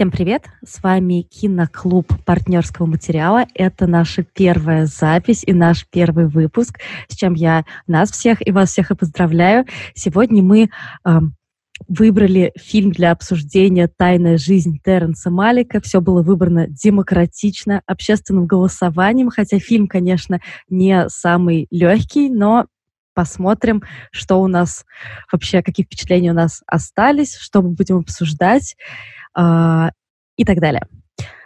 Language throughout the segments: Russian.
Всем привет! С вами киноклуб партнерского материала. Это наша первая запись и наш первый выпуск, с чем я нас всех и вас всех и поздравляю. Сегодня мы э, выбрали фильм для обсуждения «Тайная жизнь» Терренса Малика. Все было выбрано демократично, общественным голосованием, хотя фильм, конечно, не самый легкий, но посмотрим, что у нас вообще, какие впечатления у нас остались, что мы будем обсуждать э, и так далее.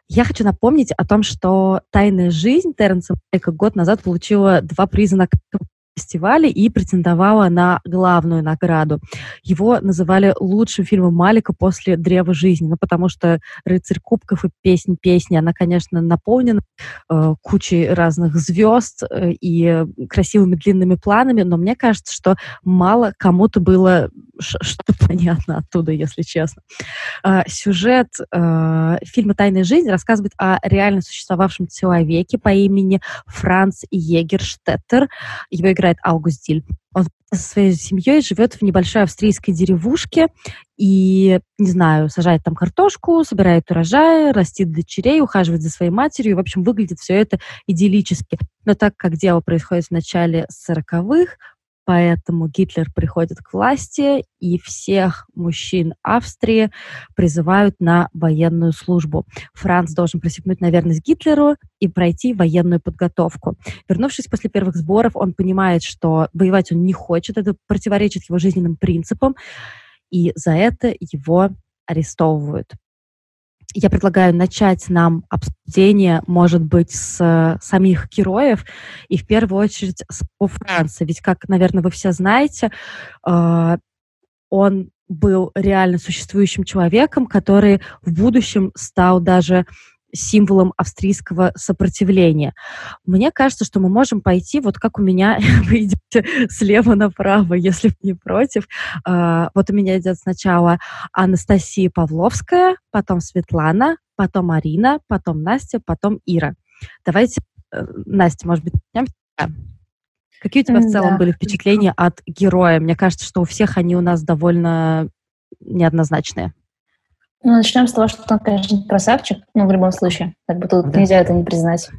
Я хочу напомнить о том, что «Тайная жизнь» Терренса Малика год назад получила два приза на фестивале и претендовала на главную награду. Его называли лучшим фильмом Малика после «Древа жизни», ну, потому что «Рыцарь кубков» и «Песнь песни», она, конечно, наполнена э, кучей разных звезд э, и красивыми длинными планами, но мне кажется, что мало кому-то было что-то понятно оттуда, если честно. Э, сюжет э, фильма «Тайная жизнь» рассказывает о реально существовавшем человеке по имени Франц Егерштеттер. Его играет играет Аугустиль. Он со своей семьей живет в небольшой австрийской деревушке и, не знаю, сажает там картошку, собирает урожай, растит дочерей, ухаживает за своей матерью. В общем, выглядит все это идиллически. Но так как дело происходит в начале 40-х, Поэтому Гитлер приходит к власти, и всех мужчин Австрии призывают на военную службу. Франц должен присягнуть на верность Гитлеру и пройти военную подготовку. Вернувшись после первых сборов, он понимает, что воевать он не хочет, это противоречит его жизненным принципам, и за это его арестовывают я предлагаю начать нам обсуждение, может быть, с э, самих героев, и в первую очередь с по Франции. Ведь, как, наверное, вы все знаете, э, он был реально существующим человеком, который в будущем стал даже символом австрийского сопротивления. Мне кажется, что мы можем пойти, вот как у меня, вы идете слева направо, если не против. А, вот у меня идет сначала Анастасия Павловская, потом Светлана, потом Арина, потом Настя, потом Ира. Давайте, э, Настя, может быть, Какие у тебя в целом да. были впечатления от героя? Мне кажется, что у всех они у нас довольно неоднозначные. Ну, начнем с того, что он, конечно, красавчик, ну, в любом случае. Как бы тут да. нельзя это не признать.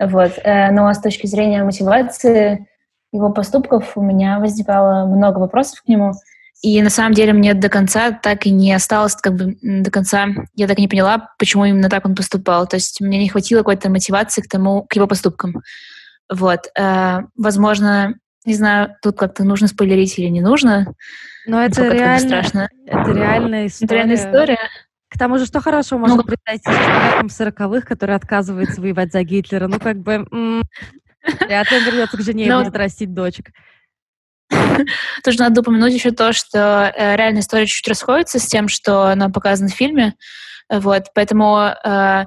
Вот. Э, но с точки зрения мотивации его поступков у меня возникало много вопросов к нему. И на самом деле мне до конца так и не осталось, как бы до конца я так и не поняла, почему именно так он поступал. То есть мне не хватило какой-то мотивации к тому, к его поступкам. Вот. Э, возможно, не знаю, тут как-то нужно спойлерить или не нужно. Но это реально, страшно. это реальная история. Это реальная история. К тому же, что хорошо можно ну, представить человеком сороковых, который отказывается воевать за Гитлера? Ну, как бы... Вряд ли он вернется к жене и ну, будет растить дочек. Тоже надо упомянуть еще то, что э, реальная история чуть-чуть расходится с тем, что нам показано в фильме. Вот, поэтому э,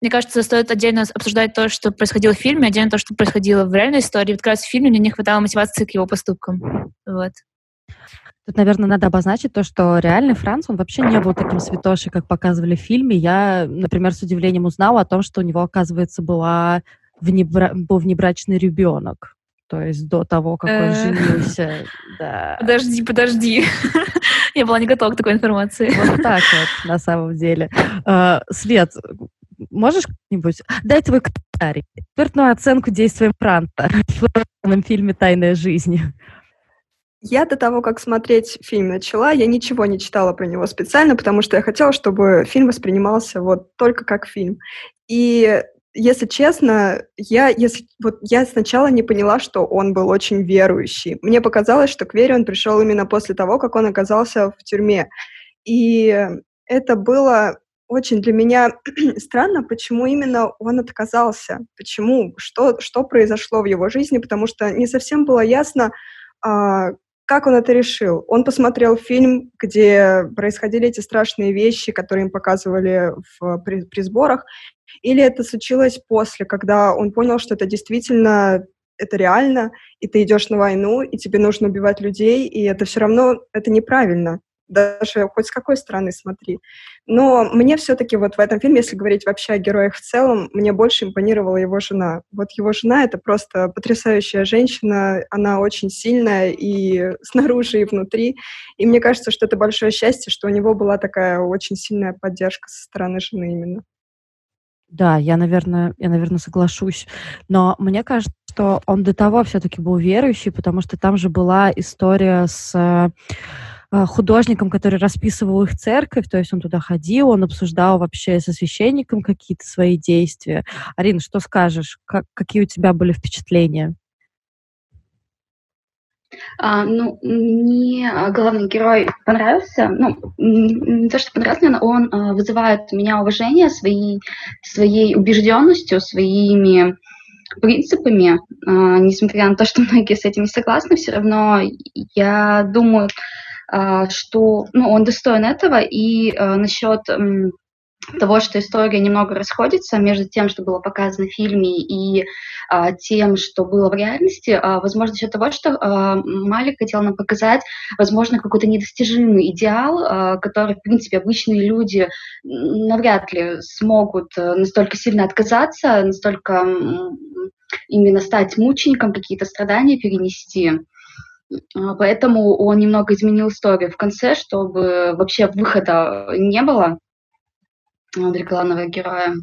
мне кажется, стоит отдельно обсуждать то, что происходило в фильме, отдельно то, что происходило в реальной истории. Вот как раз в фильме мне не хватало мотивации к его поступкам. Вот. Тут, наверное, надо обозначить то, что реальный Франц, он вообще не был таким святошей, как показывали в фильме. Я, например, с удивлением узнала о том, что у него, оказывается, была внебра... был внебрачный ребенок. То есть до того, как он э. женился. Да. Подожди, подожди. Я была не готова к такой информации. Вот так вот, на самом деле. А, Свет, можешь как-нибудь дать твой комментарий, экспертную оценку действиям Франта в фильме «Тайная жизнь»? Я до того, как смотреть фильм начала, я ничего не читала про него специально, потому что я хотела, чтобы фильм воспринимался вот только как фильм. И если честно, я, если, вот я сначала не поняла, что он был очень верующий. Мне показалось, что к вере он пришел именно после того, как он оказался в тюрьме. И это было очень для меня странно, почему именно он отказался, почему, что, что произошло в его жизни, потому что не совсем было ясно, а, как он это решил? Он посмотрел фильм, где происходили эти страшные вещи, которые им показывали в, при, при сборах, или это случилось после, когда он понял, что это действительно это реально, и ты идешь на войну, и тебе нужно убивать людей, и это все равно это неправильно. Даже хоть с какой стороны смотри. Но мне все-таки вот в этом фильме, если говорить вообще о героях в целом, мне больше импонировала его жена. Вот его жена — это просто потрясающая женщина, она очень сильная и снаружи, и внутри. И мне кажется, что это большое счастье, что у него была такая очень сильная поддержка со стороны жены именно. Да, я, наверное, я, наверное, соглашусь. Но мне кажется, что он до того все-таки был верующий, потому что там же была история с э, художником, который расписывал их церковь, то есть он туда ходил, он обсуждал вообще со священником какие-то свои действия. Арина, что скажешь? Как, какие у тебя были впечатления? А, ну, мне а, главный герой понравился. Ну, не то, что понравился, но он а, вызывает у меня уважение своей, своей убежденностью, своими принципами. А, несмотря на то, что многие с этим не согласны, все равно я думаю, а, что ну, он достоин этого. И а, насчет того, что история немного расходится между тем, что было показано в фильме, и а, тем, что было в реальности, а, возможно, за того, что а, Малик хотел нам показать, возможно, какой-то недостижимый идеал, а, который, в принципе, обычные люди навряд ли смогут э, настолько сильно отказаться, настолько именно стать мучеником, какие-то страдания перенести. А, поэтому он немного изменил историю в конце, чтобы вообще выхода не было для главного героя.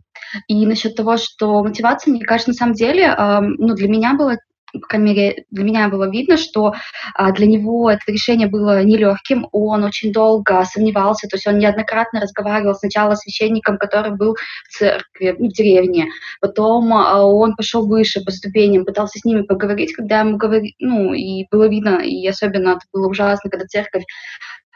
И насчет того, что мотивация, мне кажется, на самом деле, ну, для меня было по крайней мере, для меня было видно, что а, для него это решение было нелегким, он очень долго сомневался, то есть он неоднократно разговаривал сначала с священником, который был в церкви, ну, в деревне, потом а, он пошел выше по ступеням, пытался с ними поговорить, когда ему говорили, ну, и было видно, и особенно это было ужасно, когда церковь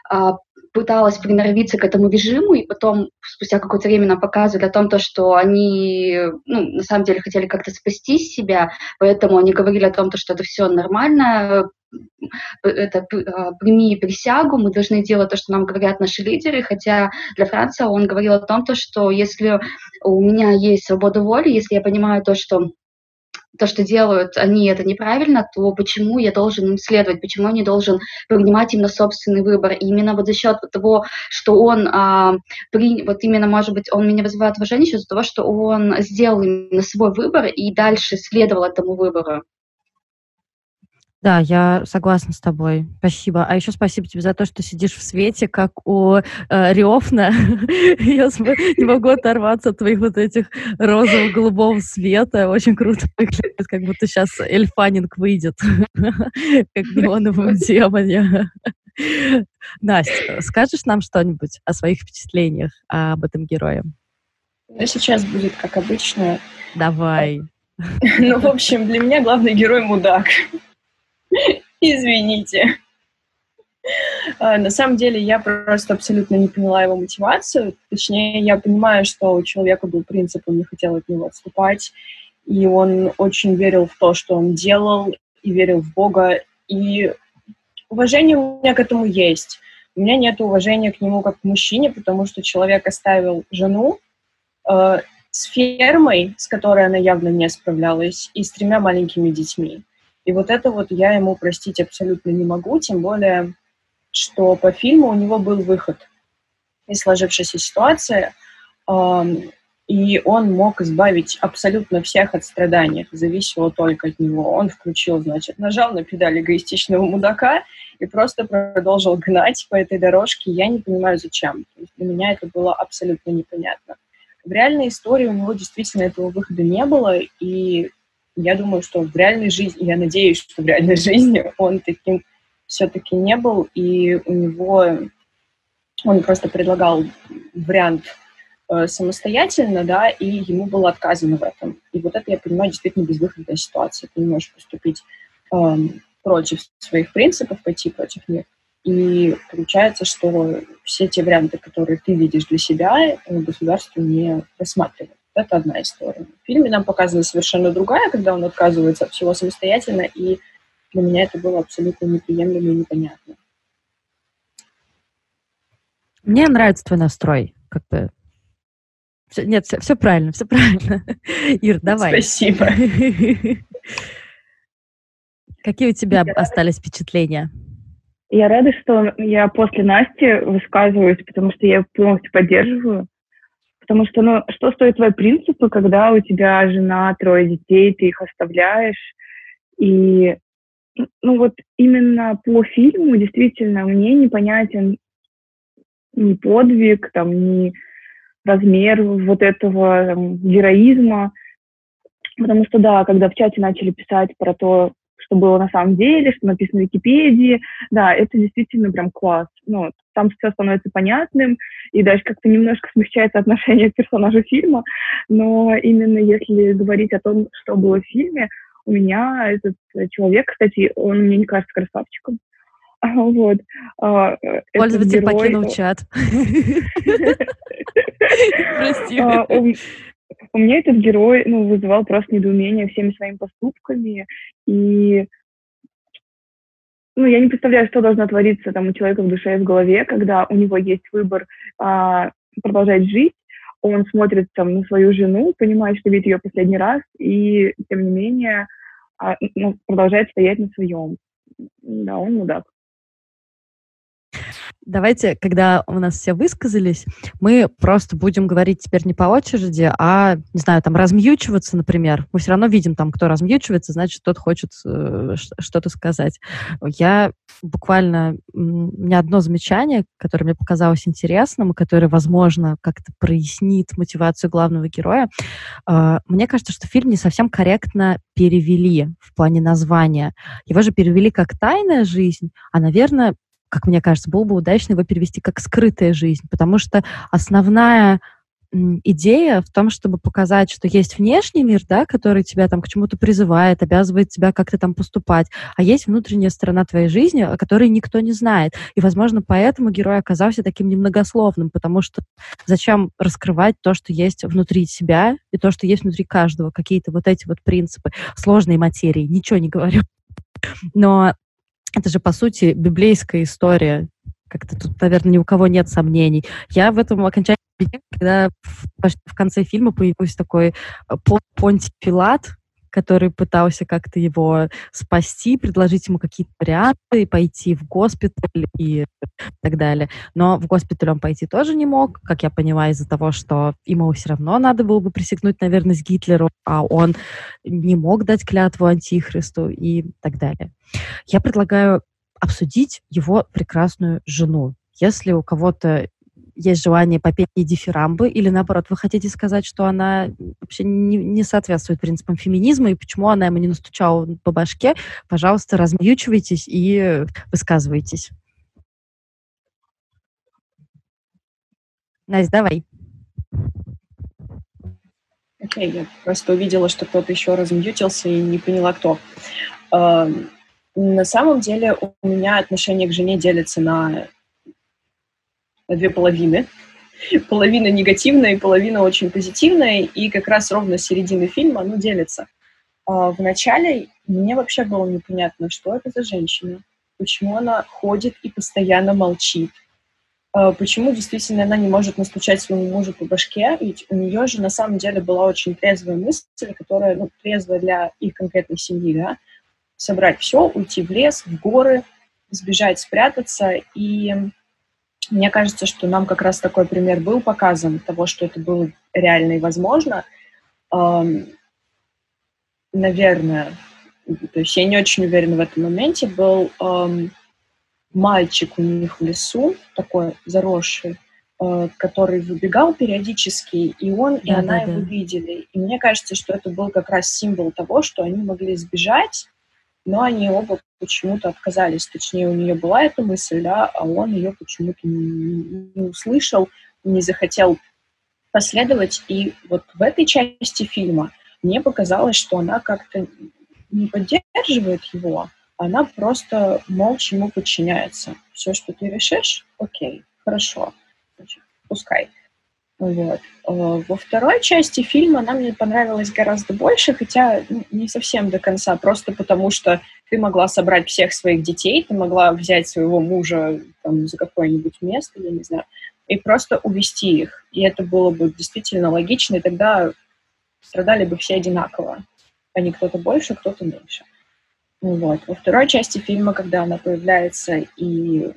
а, пыталась приноровиться к этому режиму, и потом спустя какое-то время нам показывали о том, то, что они ну, на самом деле хотели как-то спасти себя, поэтому они говорили о том, то, что это все нормально, это а, прими присягу, мы должны делать то, что нам говорят наши лидеры, хотя для Франции он говорил о том, то, что если у меня есть свобода воли, если я понимаю то, что то, что делают они, это неправильно, то почему я должен им следовать, почему я не должен принимать именно собственный выбор. И именно вот за счет того, что он, а, при, вот именно, может быть, он меня вызывает уважение из-за того, что он сделал именно свой выбор и дальше следовал этому выбору. Да, я согласна с тобой. Спасибо. А еще спасибо тебе за то, что сидишь в свете, как у э, Риофна. я не могу оторваться от твоих вот этих розово-голубого света. Очень круто выглядит, как будто сейчас Эльфанинг выйдет, как в неоновом демоне. Настя, скажешь нам что-нибудь о своих впечатлениях об этом герое? Ну, сейчас будет как обычно. Давай. Ну, в общем, для меня главный герой мудак. Извините. А, на самом деле я просто абсолютно не поняла его мотивацию. Точнее, я понимаю, что у человека был принцип, он не хотел от него отступать, и он очень верил в то, что он делал, и верил в Бога. И уважение у меня к этому есть. У меня нет уважения к нему как к мужчине, потому что человек оставил жену э, с фермой, с которой она явно не справлялась, и с тремя маленькими детьми. И вот это вот я ему простить абсолютно не могу, тем более, что по фильму у него был выход из сложившейся ситуации, и он мог избавить абсолютно всех от страданий. Зависело только от него. Он включил, значит, нажал на педаль эгоистичного мудака и просто продолжил гнать по этой дорожке. Я не понимаю, зачем. Для меня это было абсолютно непонятно. В реальной истории у него действительно этого выхода не было, и я думаю, что в реальной жизни, я надеюсь, что в реальной жизни он таким все-таки не был, и у него он просто предлагал вариант э, самостоятельно, да, и ему было отказано в этом. И вот это, я понимаю, действительно безвыходная ситуация. Ты не можешь поступить э, против своих принципов, пойти против них. И получается, что все те варианты, которые ты видишь для себя, государство не рассматривает. Это одна история. В фильме нам показана совершенно другая, когда он отказывается от всего самостоятельно, и для меня это было абсолютно неприемлемо и непонятно. Мне нравится твой настрой, как бы. Все, нет, все, все правильно, все правильно. Ир, давай. Спасибо. Какие у тебя остались впечатления? Я рада, что я после Насти высказываюсь, потому что я полностью поддерживаю. Потому что, ну, что стоят твои принципы, когда у тебя жена, трое детей, ты их оставляешь. И, ну, вот именно по фильму действительно мне непонятен ни подвиг, там, ни размер вот этого там, героизма. Потому что, да, когда в чате начали писать про то, что было на самом деле, что написано в Википедии. Да, это действительно прям класс. Ну, там все становится понятным, и даже как-то немножко смягчается отношение к персонажу фильма. Но именно если говорить о том, что было в фильме, у меня этот человек, кстати, он мне не кажется красавчиком. Вот. А, Пользователь герой... покинул чат. Прости. А, у меня этот герой ну, вызывал просто недоумение всеми своими поступками. И ну, я не представляю, что должно твориться там у человека в душе и в голове, когда у него есть выбор а, продолжать жить, он смотрит там на свою жену, понимает, что видит ее последний раз, и тем не менее а, ну, продолжает стоять на своем. Да, он мудак. Давайте, когда у нас все высказались, мы просто будем говорить теперь не по очереди, а, не знаю, там, размьючиваться, например. Мы все равно видим там, кто размьючивается, значит, тот хочет э, что-то сказать. Я буквально... У меня одно замечание, которое мне показалось интересным, и которое, возможно, как-то прояснит мотивацию главного героя. Э, мне кажется, что фильм не совсем корректно перевели в плане названия. Его же перевели как «Тайная жизнь», а, наверное, как мне кажется, было бы удачно его перевести как «скрытая жизнь», потому что основная идея в том, чтобы показать, что есть внешний мир, да, который тебя там к чему-то призывает, обязывает тебя как-то там поступать, а есть внутренняя сторона твоей жизни, о которой никто не знает. И, возможно, поэтому герой оказался таким немногословным, потому что зачем раскрывать то, что есть внутри себя и то, что есть внутри каждого, какие-то вот эти вот принципы сложной материи, ничего не говорю. Но это же, по сути, библейская история. Как-то тут, наверное, ни у кого нет сомнений. Я в этом окончательно когда в, в конце фильма появился такой э, Понтий Пилат, который пытался как-то его спасти, предложить ему какие-то варианты, пойти в госпиталь и так далее. Но в госпиталь он пойти тоже не мог, как я понимаю, из-за того, что ему все равно надо было бы присягнуть на верность Гитлеру, а он не мог дать клятву Антихристу и так далее. Я предлагаю обсудить его прекрасную жену. Если у кого-то есть желание попеть ей дифирамбы, или наоборот, вы хотите сказать, что она вообще не, не соответствует принципам феминизма, и почему она ему не настучала по башке, пожалуйста, размьючивайтесь и высказывайтесь. Настя, давай. Окей, okay, я просто увидела, что кто-то еще размьютился и не поняла, кто. Uh, на самом деле у меня отношение к жене делится на на две половины. Половина негативная и половина очень позитивная, и как раз ровно середины фильма оно делится. А, в начале мне вообще было непонятно, что это за женщина, почему она ходит и постоянно молчит, а, почему действительно она не может настучать своему мужу по башке, ведь у нее же на самом деле была очень трезвая мысль, которая ну, трезвая для их конкретной семьи, да, собрать все, уйти в лес, в горы, сбежать, спрятаться, и мне кажется, что нам как раз такой пример был показан того, что это было реально и возможно. Эм, наверное, то есть я не очень уверена в этом моменте, был эм, мальчик у них в лесу, такой заросший, э, который выбегал периодически, и он, да, и она да, его видели. И мне кажется, что это был как раз символ того, что они могли сбежать, но они оба почему-то отказались. Точнее, у нее была эта мысль, да, а он ее почему-то не, услышал, не захотел последовать. И вот в этой части фильма мне показалось, что она как-то не поддерживает его, она просто молча ему подчиняется. Все, что ты решишь, окей, хорошо, пускай. Вот. Э, во второй части фильма она мне понравилась гораздо больше, хотя не совсем до конца, просто потому что ты могла собрать всех своих детей, ты могла взять своего мужа там, за какое-нибудь место, я не знаю, и просто увести их. И это было бы действительно логично, и тогда страдали бы все одинаково, а не кто-то больше, кто-то меньше. Вот. Во второй части фильма, когда она появляется и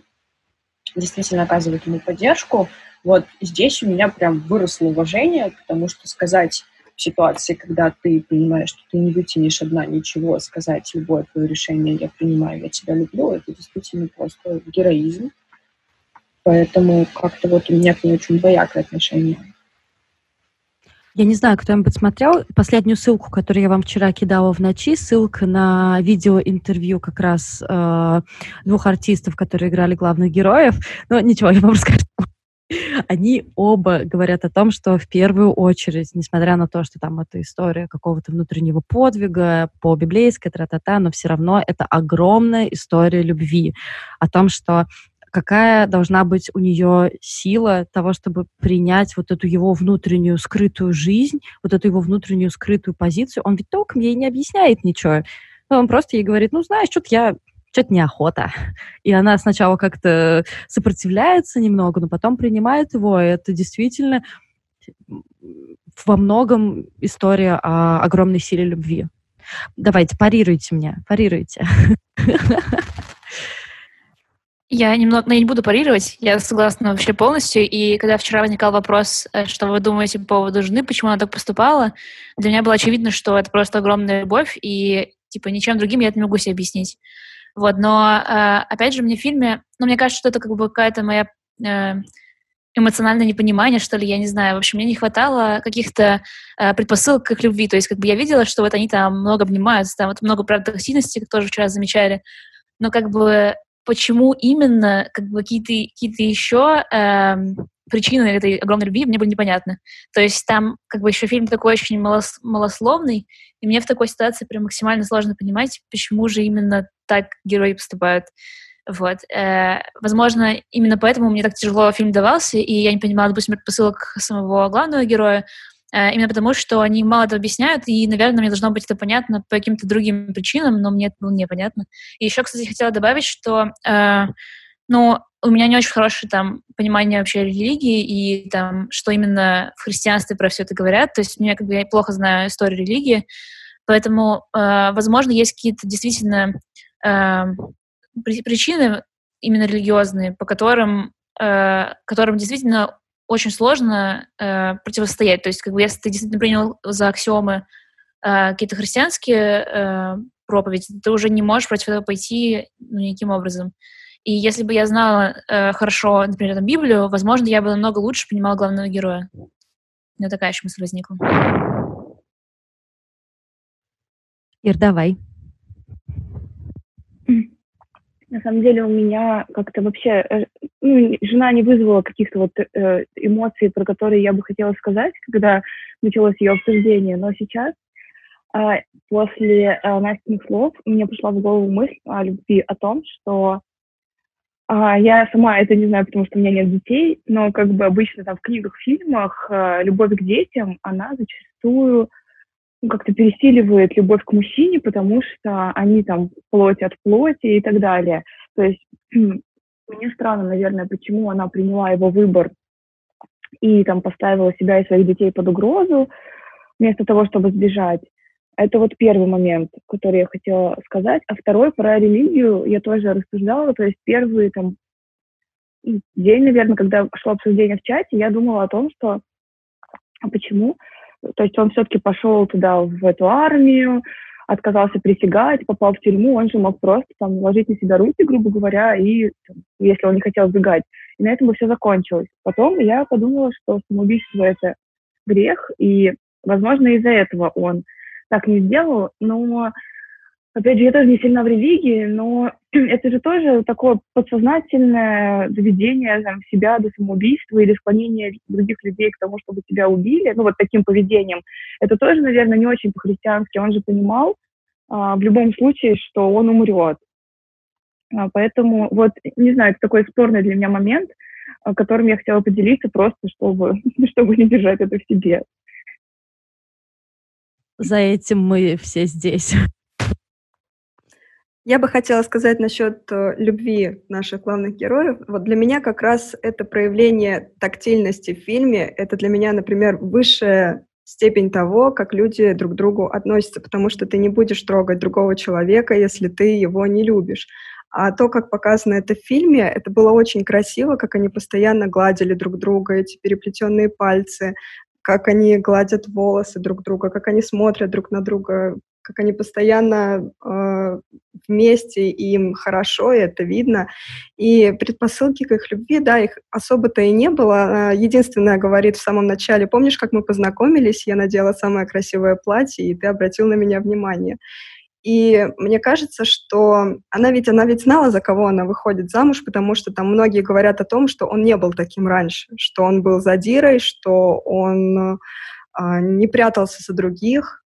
действительно оказывает ему поддержку, вот здесь у меня прям выросло уважение, потому что сказать в ситуации, когда ты понимаешь, что ты не вытянешь одна ничего, сказать любое твое решение «я принимаю, я тебя люблю», это действительно просто героизм. Поэтому как-то вот у меня к ней очень двоякое отношение. Я не знаю, кто-нибудь смотрел последнюю ссылку, которую я вам вчера кидала в ночи, ссылка на видеоинтервью как раз э, двух артистов, которые играли главных героев. Но ничего, я вам расскажу. Они оба говорят о том, что в первую очередь, несмотря на то, что там это история какого-то внутреннего подвига по библейской тра-та-та, но все равно это огромная история любви. О том, что какая должна быть у нее сила того, чтобы принять вот эту его внутреннюю скрытую жизнь, вот эту его внутреннюю скрытую позицию. Он ведь толком ей не объясняет ничего. Он просто ей говорит, ну, знаешь, что-то я что-то неохота. И она сначала как-то сопротивляется немного, но потом принимает его, и это действительно во многом история о огромной силе любви. Давайте, парируйте меня, парируйте. Я немного, но я не буду парировать, я согласна вообще полностью. И когда вчера возникал вопрос, э, что вы думаете по поводу жены, почему она так поступала, для меня было очевидно, что это просто огромная любовь, и типа ничем другим я это не могу себе объяснить. Вот, но э, опять же, мне в фильме, ну, мне кажется, что это как бы какая-то моя э, эмоциональное непонимание, что ли, я не знаю. В общем, мне не хватало каких-то э, предпосылок к их любви. То есть, как бы я видела, что вот они там много обнимаются, там вот много, правда, токсичности, как тоже вчера замечали. Но как бы почему именно как бы какие-то какие еще э, причины этой огромной любви мне было непонятно. То есть там как бы еще фильм такой очень малос, малословный, и мне в такой ситуации прям максимально сложно понимать, почему же именно так герои поступают. Вот. Э, возможно, именно поэтому мне так тяжело фильм давался, и я не понимала, допустим, посылок самого главного героя, Э, именно потому, что они мало это объясняют, и, наверное, мне должно быть это понятно по каким-то другим причинам, но мне это было непонятно. И еще, кстати, хотела добавить, что, э, ну, у меня не очень хорошее там понимание вообще религии и там, что именно в христианстве про все это говорят. То есть мне как бы я плохо знаю историю религии, поэтому, э, возможно, есть какие-то действительно э, причины именно религиозные, по которым, э, которым действительно очень сложно э, противостоять. То есть, как бы, если ты действительно принял за аксиомы э, какие-то христианские э, проповеди, ты уже не можешь против этого пойти ну, никаким образом. И если бы я знала э, хорошо, например, там, Библию, возможно, я бы намного лучше понимала главного героя. У меня такая еще мысль возникла. Ир, давай. На самом деле у меня как-то вообще э, ну, жена не вызвала каких-то вот э, эмоций, про которые я бы хотела сказать, когда началось ее обсуждение. Но сейчас, э, после э, Настиных слов, мне пришла в голову мысль о любви, о том, что э, я сама это не знаю, потому что у меня нет детей, но как бы обычно там в книгах, фильмах э, любовь к детям, она зачастую ну, как-то пересиливает любовь к мужчине, потому что они там плоть от плоти и так далее. То есть мне странно, наверное, почему она приняла его выбор и там поставила себя и своих детей под угрозу, вместо того, чтобы сбежать. Это вот первый момент, который я хотела сказать. А второй про религию я тоже рассуждала. То есть первый там день, наверное, когда шло обсуждение в чате, я думала о том, что а почему то есть он все-таки пошел туда, в эту армию, отказался присягать, попал в тюрьму, он же мог просто там ложить на себя руки, грубо говоря, и если он не хотел сбегать. И на этом бы все закончилось. Потом я подумала, что самоубийство — это грех, и, возможно, из-за этого он так не сделал, но Опять же, я тоже не сильна в религии, но это же тоже такое подсознательное доведение там, себя до самоубийства или склонение других людей к тому, чтобы тебя убили, ну вот таким поведением. Это тоже, наверное, не очень по-христиански. Он же понимал а, в любом случае, что он умрет. А, поэтому вот, не знаю, это такой спорный для меня момент, которым я хотела поделиться просто, чтобы, чтобы не держать это в себе. За этим мы все здесь. Я бы хотела сказать насчет э, любви наших главных героев. Вот для меня как раз это проявление тактильности в фильме. Это для меня, например, высшая степень того, как люди друг к другу относятся, потому что ты не будешь трогать другого человека, если ты его не любишь. А то, как показано это в фильме, это было очень красиво, как они постоянно гладили друг друга, эти переплетенные пальцы, как они гладят волосы друг друга, как они смотрят друг на друга, как они постоянно э, вместе, и им хорошо, и это видно. И предпосылки к их любви, да, их особо-то и не было. Единственное, говорит в самом начале, помнишь, как мы познакомились, я надела самое красивое платье, и ты обратил на меня внимание. И мне кажется, что она ведь, она ведь знала, за кого она выходит замуж, потому что там многие говорят о том, что он не был таким раньше, что он был задирой, что он а, не прятался за других,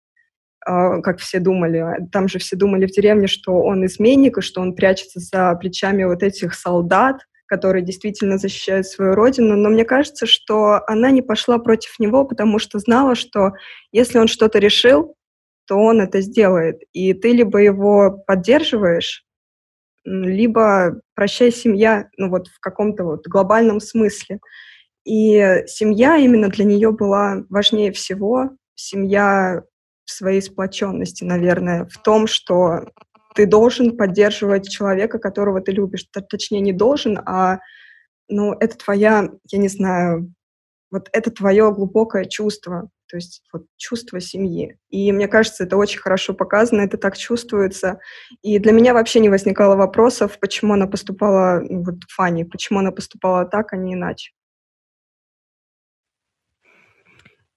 а, как все думали. Там же все думали в деревне, что он изменник, и что он прячется за плечами вот этих солдат, которые действительно защищают свою родину. Но мне кажется, что она не пошла против него, потому что знала, что если он что-то решил, то он это сделает. И ты либо его поддерживаешь, либо прощай семья, ну вот в каком-то вот глобальном смысле. И семья именно для нее была важнее всего. Семья в своей сплоченности, наверное, в том, что ты должен поддерживать человека, которого ты любишь. Точнее, не должен, а ну, это твоя, я не знаю, вот это твое глубокое чувство, то есть вот чувство семьи. И мне кажется, это очень хорошо показано, это так чувствуется. И для меня вообще не возникало вопросов, почему она поступала, вот Фанни, почему она поступала так, а не иначе.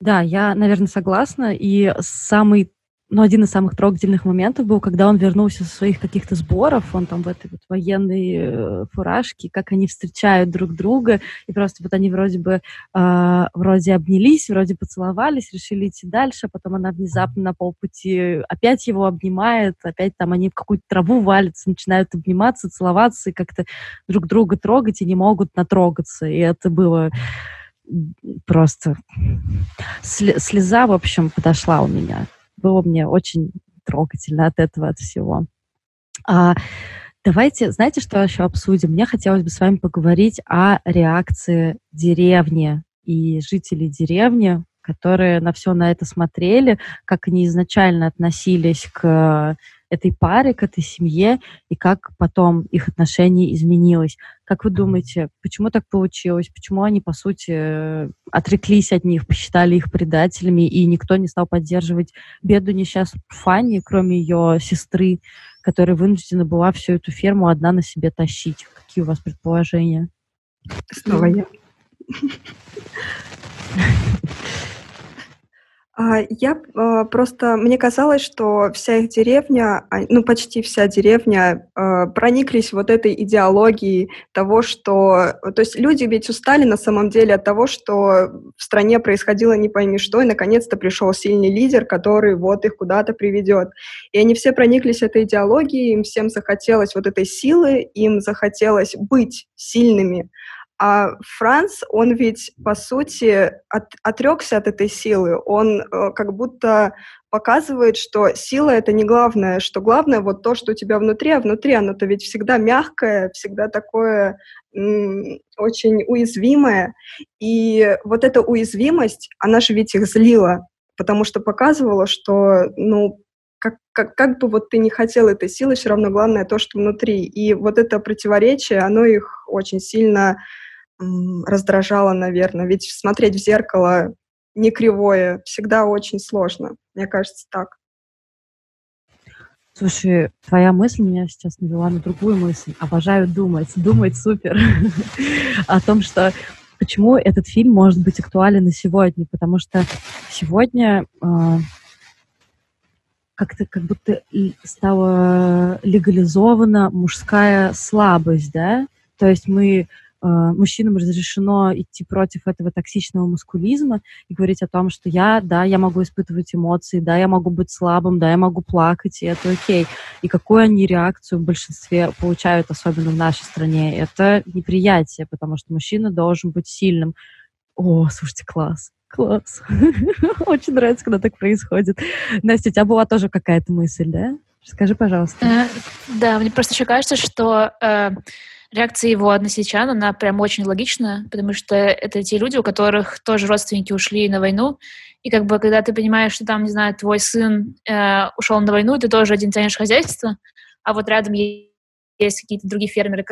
Да, я, наверное, согласна. И самый но один из самых трогательных моментов был, когда он вернулся со своих каких-то сборов, он там в этой вот военной э, фуражке, как они встречают друг друга, и просто вот они вроде бы э, вроде обнялись, вроде поцеловались, решили идти дальше, а потом она внезапно на полпути опять его обнимает, опять там они в какую-то траву валятся, начинают обниматься, целоваться и как-то друг друга трогать и не могут натрогаться, и это было просто слеза, в общем, подошла у меня было мне очень трогательно от этого, от всего. А, давайте, знаете, что еще обсудим? Мне хотелось бы с вами поговорить о реакции деревни и жителей деревни, которые на все на это смотрели, как они изначально относились к этой паре, к этой семье, и как потом их отношение изменилось. Как вы думаете, почему так получилось? Почему они, по сути, отреклись от них, посчитали их предателями, и никто не стал поддерживать беду несчастную Фанни, кроме ее сестры, которая вынуждена была всю эту ферму одна на себе тащить? Какие у вас предположения? Снова я. А, я а, просто, мне казалось, что вся их деревня, а, ну почти вся деревня прониклись вот этой идеологией того, что... То есть люди ведь устали на самом деле от того, что в стране происходило не пойми что, и наконец-то пришел сильный лидер, который вот их куда-то приведет. И они все прониклись этой идеологией, им всем захотелось вот этой силы, им захотелось быть сильными. А Франц, он ведь, по сути, от, отрекся от этой силы. Он э, как будто показывает, что сила — это не главное, что главное вот то, что у тебя внутри, а внутри оно-то ведь всегда мягкое, всегда такое м- очень уязвимое. И вот эта уязвимость, она же ведь их злила, потому что показывала, что, ну, как, как, как бы вот ты не хотел этой силы, все равно главное то, что внутри. И вот это противоречие, оно их очень сильно раздражало, наверное. Ведь смотреть в зеркало не кривое всегда очень сложно. Мне кажется, так. Слушай, твоя мысль меня сейчас навела на другую мысль. Обожаю думать. Думать супер. О том, что почему этот фильм может быть актуален и сегодня. Потому что сегодня э, как-то как будто стала легализована мужская слабость, да? То есть мы мужчинам разрешено идти против этого токсичного мускулизма и говорить о том, что я, да, я могу испытывать эмоции, да, я могу быть слабым, да, я могу плакать, и это окей. И какую они реакцию в большинстве получают, особенно в нашей стране, это неприятие, потому что мужчина должен быть сильным. О, слушайте, класс. Класс. Очень нравится, когда так происходит. Настя, у тебя была тоже какая-то мысль, да? Скажи, пожалуйста. Э, да, мне просто еще кажется, что э, реакция его односельчан, она прям очень логична, потому что это те люди, у которых тоже родственники ушли на войну, и как бы когда ты понимаешь, что там, не знаю, твой сын э, ушел на войну, ты тоже один тянешь хозяйство, а вот рядом есть какие-то другие фермеры,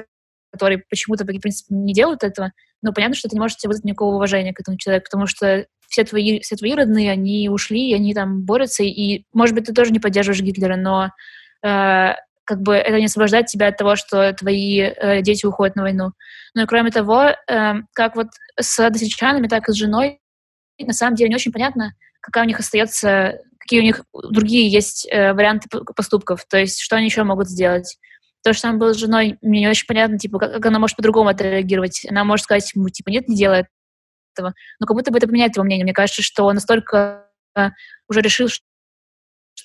которые почему-то, в принципе, не делают этого, но понятно, что ты не можешь вызвать никакого уважения к этому человеку, потому что все твои, все твои родные, они ушли, они там борются, и, может быть, ты тоже не поддерживаешь Гитлера, но э, как бы это не освобождает тебя от того, что твои э, дети уходят на войну. Ну и кроме того, э, как вот с односельчанами, так и с женой, на самом деле не очень понятно, какая у них остается, какие у них другие есть э, варианты поступков, то есть что они еще могут сделать. То, что там было с женой, мне не очень понятно, типа, как, как она может по-другому отреагировать. Она может сказать ему, типа, нет, не делай этого. Но как будто бы это поменяет его мнение. Мне кажется, что он настолько э, уже решил, что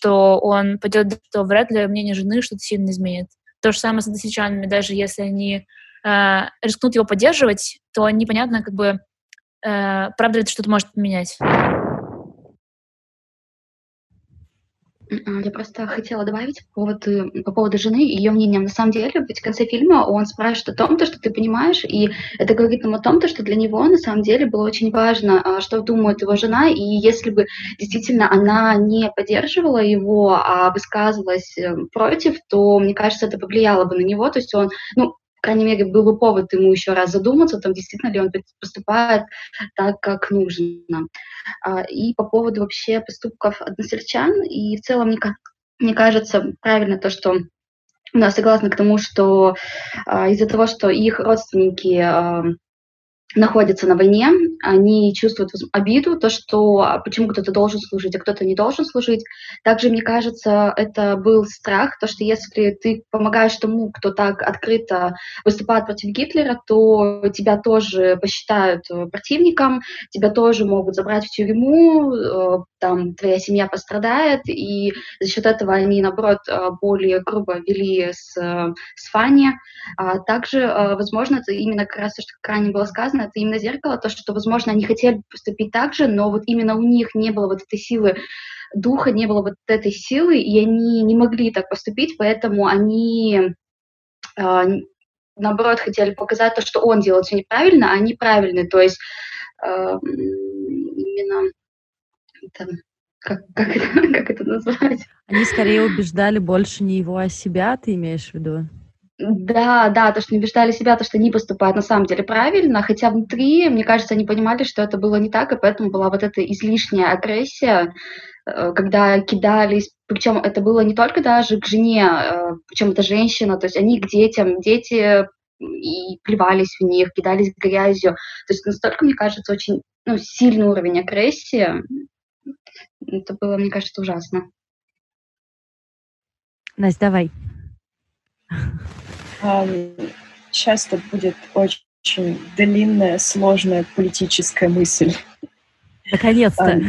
он пойдет, то вряд ли мнение жены что-то сильно изменит. То же самое с односельчанами, даже если они э, рискнут его поддерживать, то непонятно, как бы, э, правда ли это что-то может поменять. Я просто хотела добавить по поводу, по поводу жены и ее мнения. На самом деле, ведь в конце фильма он спрашивает о том, то, что ты понимаешь, и это говорит нам о том, то, что для него на самом деле было очень важно, а, что думает его жена, и если бы действительно она не поддерживала его, а высказывалась э, против, то, мне кажется, это повлияло бы на него. То есть он, ну, крайней мере, был бы повод ему еще раз задуматься, там действительно ли он поступает так, как нужно. А, и по поводу вообще поступков односельчан, и в целом, мне, мне кажется, правильно то, что да, согласна к тому, что а, из-за того, что их родственники а, находятся на войне, они чувствуют обиду, то, что а, почему кто-то должен служить, а кто-то не должен служить. Также, мне кажется, это был страх, то, что если ты помогаешь тому, кто так открыто выступает против Гитлера, то тебя тоже посчитают э, противником, тебя тоже могут забрать в тюрьму, э, там твоя семья пострадает, и за счет этого они, наоборот, э, более грубо вели с, с Фанни. А также, возможно, это именно как раз то, что ранее было сказано, это именно зеркало, то, что, возможно, они хотели поступить так же, но вот именно у них не было вот этой силы духа, не было вот этой силы, и они не могли так поступить, поэтому они э, наоборот хотели показать то, что он делает все неправильно, а они правильно, то есть э, именно там, как, как, как это назвать? Они скорее убеждали больше не его, а себя, ты имеешь в виду? Да, да, то, что не убеждали себя, то, что они поступают на самом деле правильно, хотя внутри, мне кажется, они понимали, что это было не так, и поэтому была вот эта излишняя агрессия, э, когда кидались, причем это было не только даже к жене, э, причем это женщина, то есть они к детям, дети и плевались в них, кидались грязью. То есть настолько, мне кажется, очень ну, сильный уровень агрессии. Это было, мне кажется, ужасно. Настя, давай. Сейчас это будет очень длинная, сложная политическая мысль. Наконец-то.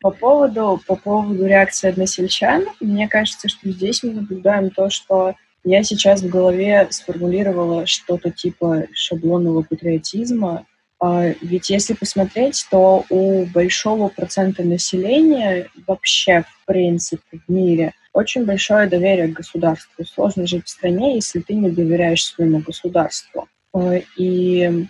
По поводу, по поводу реакции односельчан, мне кажется, что здесь мы наблюдаем то, что я сейчас в голове сформулировала что-то типа шаблонного патриотизма. А, ведь если посмотреть, то у большого процента населения вообще, в принципе, в мире очень большое доверие к государству. Сложно жить в стране, если ты не доверяешь своему государству. Э, и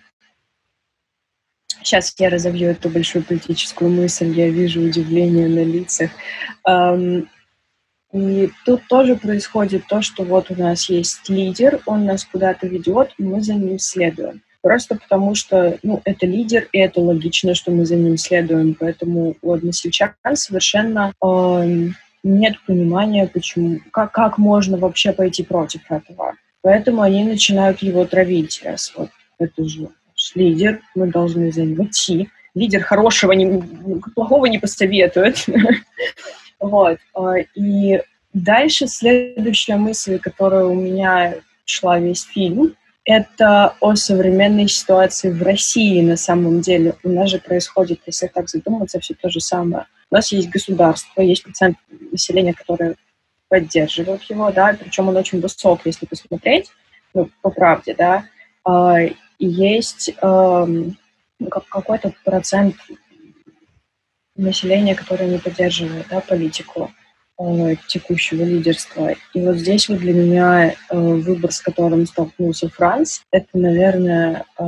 сейчас я разовью эту большую политическую мысль, я вижу удивление на лицах. И тут тоже происходит то, что вот у нас есть лидер, он нас куда-то ведет, и мы за ним следуем. Просто потому что, ну, это лидер, и это логично, что мы за ним следуем. Поэтому у односельчан совершенно эм, нет понимания, почему, как, как можно вообще пойти против этого. Поэтому они начинают его травить. Раз вот это же наш лидер, мы должны за него идти. Лидер хорошего, не, плохого не посоветует. Вот. А, и дальше следующая мысль, которая у меня шла весь фильм, это о современной ситуации в России на самом деле. У нас же происходит, если так задуматься, все то же самое. У нас есть государство, есть процент населения, которое поддерживает его, да, причем он очень высок, если посмотреть, ну, по правде, да, а, есть эм, ну, какой-то процент населения, которое не поддерживает, да, политику. Э, текущего лидерства. И вот здесь вот для меня э, выбор, с которым столкнулся Франц, это, наверное, э,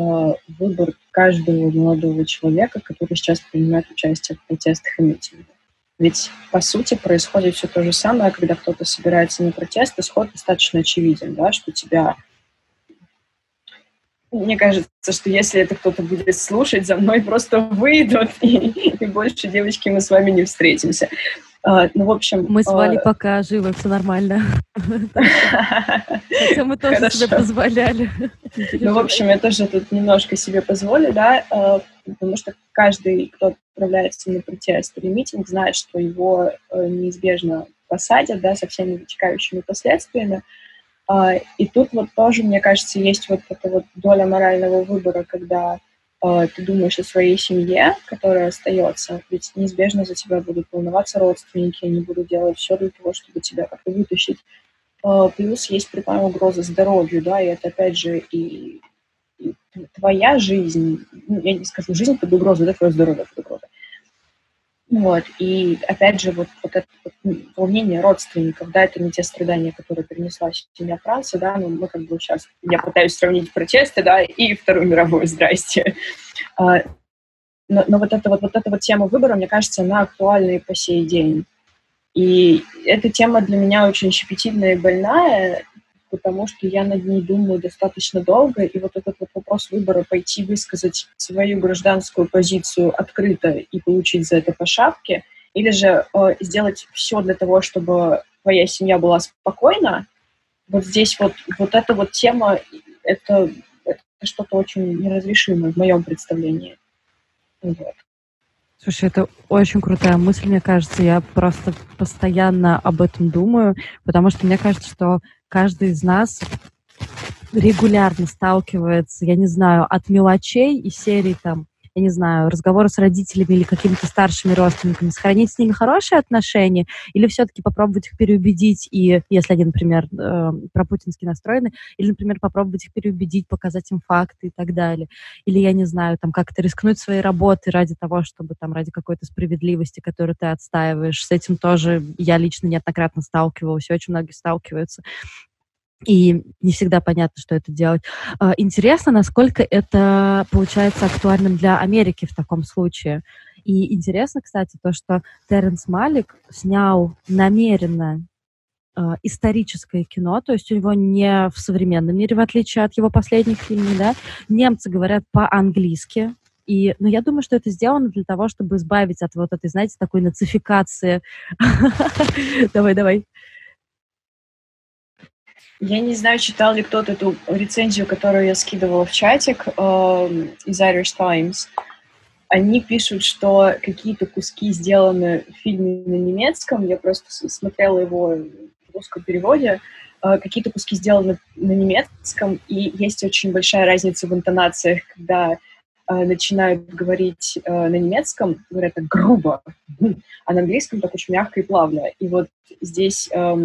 выбор каждого молодого человека, который сейчас принимает участие в протестах и митингах. Ведь, по сути, происходит все то же самое, когда кто-то собирается на протест, исход достаточно очевиден, да, что тебя мне кажется, что если это кто-то будет слушать, за мной просто выйдут, и, и больше, девочки, мы с вами не встретимся. Uh, ну, в общем... Мы Валей uh... пока живы, все нормально. Хотя мы тоже себе позволяли. Ну, в общем, я тоже тут немножко себе позволю, да, а, потому что каждый, кто отправляется на протест или митинг, знает, что его э, неизбежно посадят, да, со всеми вытекающими последствиями. А, и тут вот тоже, мне кажется, есть вот эта вот доля морального выбора, когда а, ты думаешь о своей семье, которая остается, ведь неизбежно за тебя будут волноваться родственники, они будут делать все для того, чтобы тебя как-то вытащить. А, плюс есть прямая угроза здоровью, да, и это опять же и, твоя жизнь, ну, я не скажу жизнь под угрозой, да, твое здоровье под угрозой. Вот, и опять же, вот, вот это вот, ну, волнение родственников, да, это не те страдания, которые перенесла семья Франции, да, но мы как бы сейчас, я пытаюсь сравнить протесты, да, и Вторую мировую, здрасте. А, но, но вот, эта вот, вот эта вот тема выбора, мне кажется, она актуальна и по сей день. И эта тема для меня очень щепетильная и больная, потому что я над ней думаю достаточно долго, и вот этот вот вопрос выбора пойти высказать свою гражданскую позицию открыто и получить за это по шапке, или же э, сделать все для того, чтобы твоя семья была спокойна, вот здесь вот, вот эта вот тема, это, это что-то очень неразрешимое в моем представлении. Вот. Слушай, это очень крутая мысль, мне кажется. Я просто постоянно об этом думаю, потому что мне кажется, что каждый из нас регулярно сталкивается, я не знаю, от мелочей и серии там я не знаю, разговоры с родителями или какими-то старшими родственниками, сохранить с ними хорошие отношения или все-таки попробовать их переубедить, и если они, например, э, пропутински настроены, или, например, попробовать их переубедить, показать им факты и так далее. Или, я не знаю, там как-то рискнуть своей работой ради того, чтобы там ради какой-то справедливости, которую ты отстаиваешь. С этим тоже я лично неоднократно сталкивалась, и очень многие сталкиваются и не всегда понятно, что это делать. А, интересно, насколько это получается актуальным для Америки в таком случае. И интересно, кстати, то, что Теренс Малик снял намеренно э, историческое кино, то есть у него не в современном мире, в отличие от его последних фильмов, да, немцы говорят по-английски, и, ну, я думаю, что это сделано для того, чтобы избавить от вот этой, знаете, такой нацификации. Давай, давай. Я не знаю, читал ли кто-то эту рецензию, которую я скидывала в чатик э, из Irish Times. Они пишут, что какие-то куски сделаны в фильме на немецком. Я просто смотрела его в русском переводе. Э, какие-то куски сделаны на немецком, и есть очень большая разница в интонациях, когда э, начинают говорить э, на немецком, говорят так грубо, а на английском так очень мягко и плавно. И вот здесь... Э,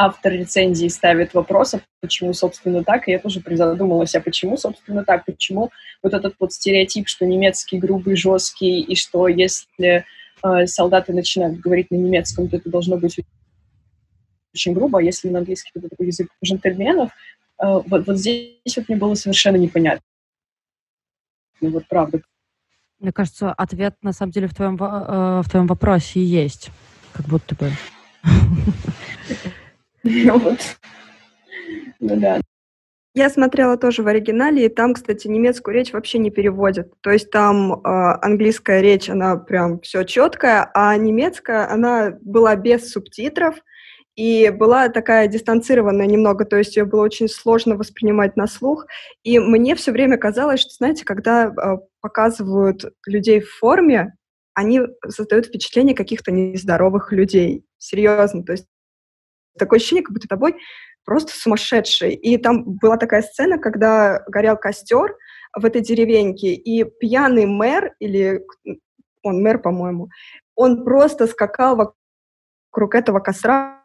автор рецензии ставит вопрос, а почему, собственно, так, и я тоже призадумалась, а почему, собственно, так, почему вот этот вот стереотип, что немецкий грубый, жесткий, и что если э, солдаты начинают говорить на немецком, то это должно быть очень грубо, а если на английский, то это такой язык джентльменов, э, вот, вот здесь вот мне было совершенно непонятно. Ну вот правда. Мне кажется, ответ на самом деле в твоем, э, в твоем вопросе есть, как будто бы. Вот. Ну да. Я смотрела тоже в оригинале, и там, кстати, немецкую речь вообще не переводят. То есть там э, английская речь, она прям все четкая, а немецкая, она была без субтитров, и была такая дистанцированная немного, то есть ее было очень сложно воспринимать на слух. И мне все время казалось, что, знаете, когда э, показывают людей в форме, они создают впечатление каких-то нездоровых людей. Серьезно. То есть Такое ощущение, как будто тобой просто сумасшедший. И там была такая сцена, когда горел костер в этой деревеньке, и пьяный мэр, или он мэр, по-моему, он просто скакал вокруг этого костра,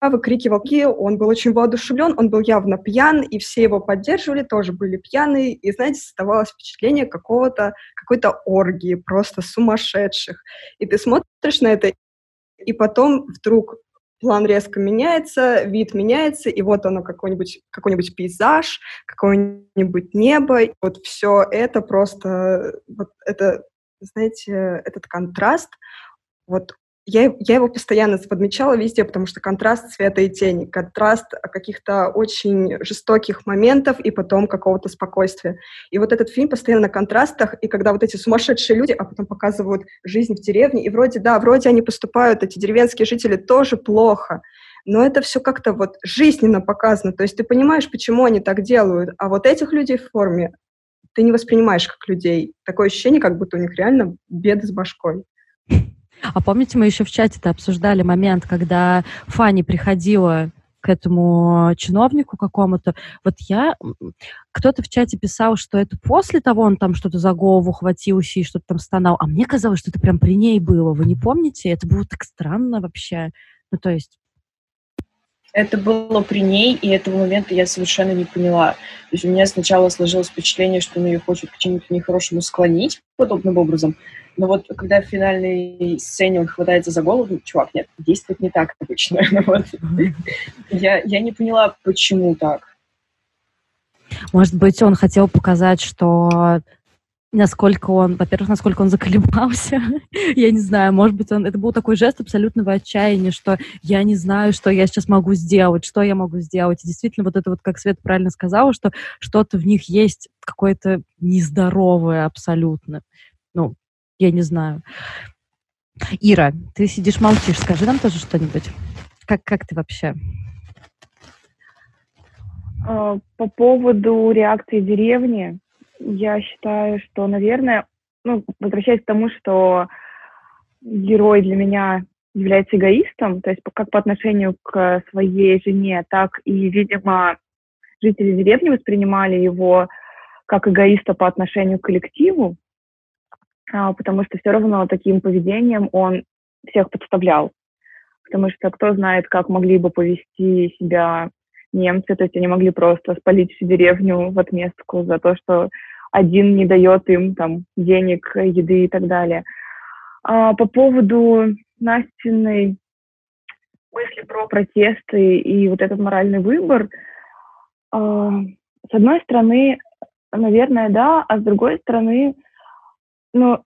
выкрикивал ки, он был очень воодушевлен, он был явно пьян, и все его поддерживали, тоже были пьяные, и, знаете, оставалось впечатление какого-то, какой-то оргии, просто сумасшедших. И ты смотришь на это, и потом вдруг план резко меняется, вид меняется, и вот оно какой-нибудь какой пейзаж, какое-нибудь небо, вот все это просто, вот это, знаете, этот контраст, вот я, я его постоянно подмечала везде, потому что контраст цвета и тени, контраст каких-то очень жестоких моментов и потом какого-то спокойствия. И вот этот фильм постоянно на контрастах, и когда вот эти сумасшедшие люди, а потом показывают жизнь в деревне, и вроде, да, вроде они поступают, эти деревенские жители, тоже плохо, но это все как-то вот жизненно показано, то есть ты понимаешь, почему они так делают, а вот этих людей в форме ты не воспринимаешь как людей. Такое ощущение, как будто у них реально беды с башкой. А помните, мы еще в чате-то обсуждали момент, когда Фанни приходила к этому чиновнику какому-то. Вот я... Кто-то в чате писал, что это после того он там что-то за голову хватился и что-то там стонал. А мне казалось, что это прям при ней было. Вы не помните? Это было так странно вообще. Ну, то есть... Это было при ней, и этого момента я совершенно не поняла. То есть у меня сначала сложилось впечатление, что он ее хочет к чему-то нехорошему склонить подобным образом, но вот когда в финальной сцене он хватается за голову, чувак, нет, действует не так обычно. вот. я, я не поняла, почему так. Может быть, он хотел показать, что насколько он, во-первых, насколько он заколебался, я не знаю, может быть, он, это был такой жест абсолютного отчаяния, что я не знаю, что я сейчас могу сделать, что я могу сделать. И действительно, вот это вот, как Свет правильно сказала, что что-то в них есть какое-то нездоровое абсолютно. Ну, я не знаю. Ира, ты сидишь, молчишь. Скажи нам тоже что-нибудь. Как, как ты вообще? А, по поводу реакции деревни, я считаю, что, наверное, ну, возвращаясь к тому, что герой для меня является эгоистом, то есть как по отношению к своей жене, так и, видимо, жители деревни воспринимали его как эгоиста по отношению к коллективу, потому что все равно таким поведением он всех подставлял. Потому что кто знает, как могли бы повести себя немцы, то есть они могли просто спалить всю деревню в отместку за то, что один не дает им там денег, еды и так далее. А по поводу Настиной мысли про протесты и вот этот моральный выбор, а, с одной стороны, наверное, да, а с другой стороны, ну,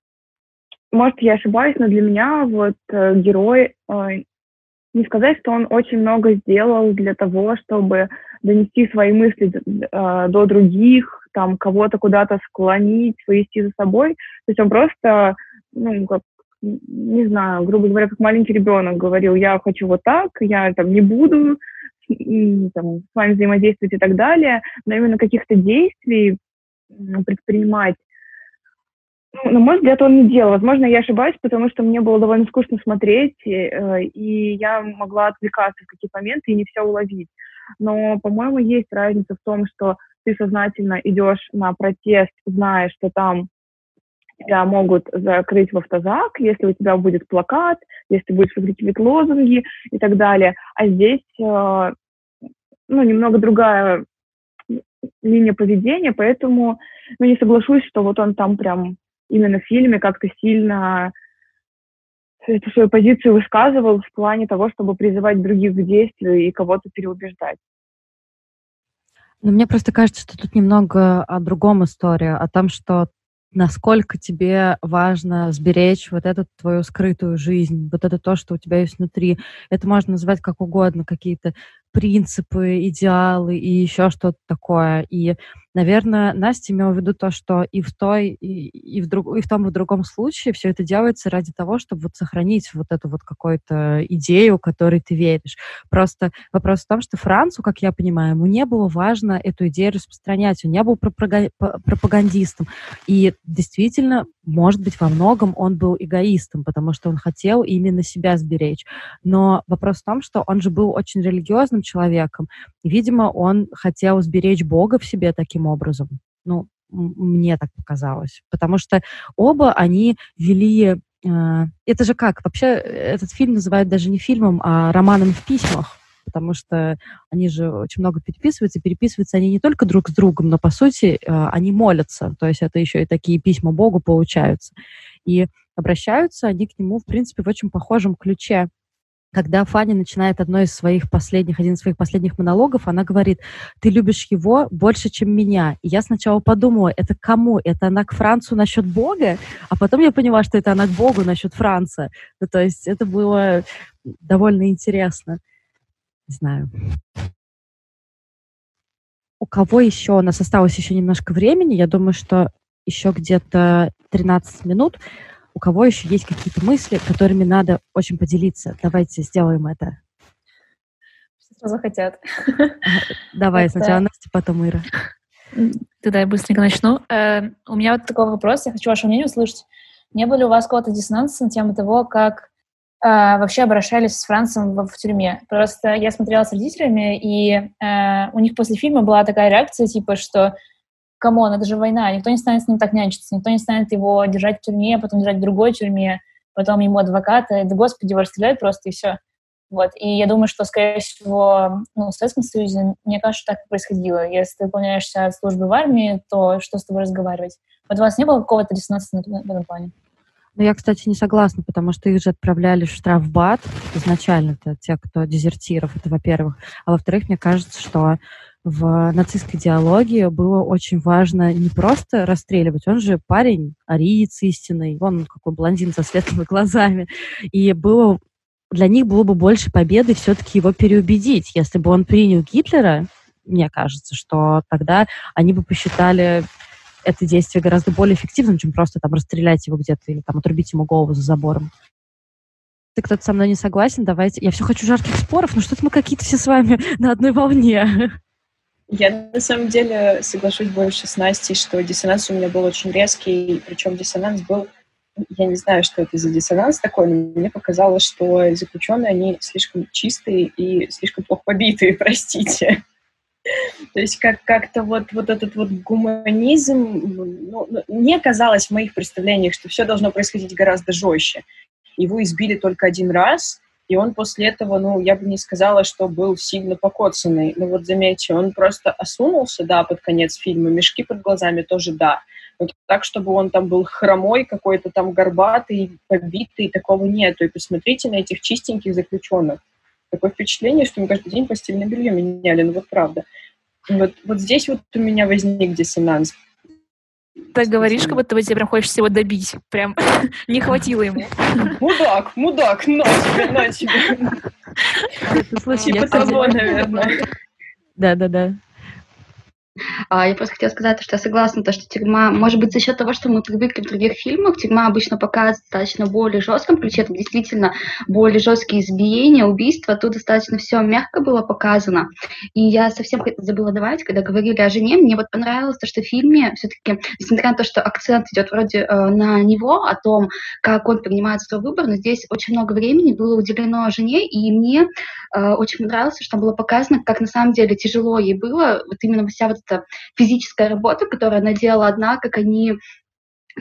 может, я ошибаюсь, но для меня вот э, герой, э, не сказать, что он очень много сделал для того, чтобы донести свои мысли э, до других, там, кого-то куда-то склонить, повести за собой. То есть он просто, ну, как, не знаю, грубо говоря, как маленький ребенок говорил, я хочу вот так, я там не буду там, с вами взаимодействовать и так далее, но именно каких-то действий предпринимать на мой взгляд, он не делал. Возможно, я ошибаюсь, потому что мне было довольно скучно смотреть, э, и я могла отвлекаться в какие-то моменты и не все уловить. Но, по-моему, есть разница в том, что ты сознательно идешь на протест, зная, что там тебя могут закрыть в автозак, если у тебя будет плакат, если ты будешь выкрикивать лозунги и так далее. А здесь, э, ну, немного другая линия поведения, поэтому, ну, не соглашусь, что вот он там прям именно в фильме как-то сильно эту свою позицию высказывал в плане того, чтобы призывать других к действию и кого-то переубеждать. Но мне просто кажется, что тут немного о другом история, о том, что насколько тебе важно сберечь вот эту твою скрытую жизнь, вот это то, что у тебя есть внутри. Это можно назвать как угодно, какие-то принципы, идеалы и еще что-то такое. И Наверное, Настя имела в виду то, что и в той, и, и, в, друг, и в том, и в другом случае все это делается ради того, чтобы вот сохранить вот эту вот какую-то идею, которой ты веришь. Просто вопрос в том, что Францу, как я понимаю, ему не было важно эту идею распространять, он не был пропагандистом. И действительно, может быть, во многом он был эгоистом, потому что он хотел именно себя сберечь. Но вопрос в том, что он же был очень религиозным человеком. Видимо, он хотел сберечь Бога в себе таким образом. Ну, мне так показалось. Потому что оба они вели... Э, это же как? Вообще этот фильм называют даже не фильмом, а романом в письмах потому что они же очень много переписываются, переписываются они не только друг с другом, но, по сути, э, они молятся, то есть это еще и такие письма Богу получаются. И обращаются они к нему, в принципе, в очень похожем ключе. Когда Фанни начинает одно из своих последних, один из своих последних монологов, она говорит, ты любишь его больше, чем меня. И я сначала подумала, это кому? Это она к Францу насчет Бога? А потом я поняла, что это она к Богу насчет Франца. Ну, то есть это было довольно интересно. Не знаю. У кого еще? У нас осталось еще немножко времени. Я думаю, что еще где-то 13 минут у кого еще есть какие-то мысли, которыми надо очень поделиться. Давайте сделаем это. Сразу хотят. Давай, это... сначала Настя, потом Ира. Тогда я быстренько начну. Э, у меня вот такой вопрос, я хочу ваше мнение услышать. Не было ли у вас какого-то диссонанса на тему того, как э, вообще обращались с Францем в, в тюрьме? Просто я смотрела с родителями, и э, у них после фильма была такая реакция, типа, что come on, это же война, никто не станет с ним так нянчиться, никто не станет его держать в тюрьме, а потом держать в другой тюрьме, потом ему адвоката, да господи, его расстреляют просто и все. Вот. И я думаю, что, скорее всего, ну, в Советском Союзе, мне кажется, так и происходило. Если ты уклоняешься от службы в армии, то что с тобой разговаривать? Вот у вас не было какого-то диссонанса в этом плане? Ну, я, кстати, не согласна, потому что их же отправляли в штрафбат изначально-то, те, кто дезертиров, это во-первых. А во-вторых, мне кажется, что в нацистской идеологии было очень важно не просто расстреливать, он же парень, ариец истинный, он какой блондин со светлыми глазами, и было для них было бы больше победы все-таки его переубедить. Если бы он принял Гитлера, мне кажется, что тогда они бы посчитали это действие гораздо более эффективным, чем просто там расстрелять его где-то или там отрубить ему голову за забором. Ты кто-то со мной не согласен, давайте. Я все хочу жарких споров, но что-то мы какие-то все с вами на одной волне. Я на самом деле соглашусь больше с Настей, что диссонанс у меня был очень резкий, причем диссонанс был, я не знаю, что это за диссонанс такой, но мне показалось, что заключенные, они слишком чистые и слишком плохо побитые, простите. То есть как- как-то вот, вот этот вот гуманизм, ну, ну, мне казалось в моих представлениях, что все должно происходить гораздо жестче. Его избили только один раз, и он после этого, ну, я бы не сказала, что был сильно покоцанный. Ну вот заметьте, он просто осунулся, да, под конец фильма, мешки под глазами тоже, да. Но так, чтобы он там был хромой, какой-то там горбатый, побитый, такого нету. И посмотрите на этих чистеньких заключенных. Такое впечатление, что мы каждый день постельное белье меняли, ну вот правда. Вот, вот здесь вот у меня возник диссонанс так говоришь, как будто бы тебе прям хочешь всего добить. Прям не хватило ему. Мудак, мудак, на тебе, на тебе. Слушай, типа того, наверное. Да-да-да. А, я просто хотела сказать, что я согласна, то, что тюрьма, может быть, за счет того, что мы привыкли в других фильмах, тюрьма обычно показывает достаточно более жестком ключе, там действительно более жесткие избиения, убийства, тут достаточно все мягко было показано. И я совсем забыла добавить, когда говорили о жене, мне вот понравилось то, что в фильме все-таки, несмотря на то, что акцент идет вроде э, на него, о том, как он принимает свой выбор, но здесь очень много времени было уделено жене, и мне э, очень понравилось, что там было показано, как на самом деле тяжело ей было, вот именно вся вот физическая работа, которую она делала одна, как они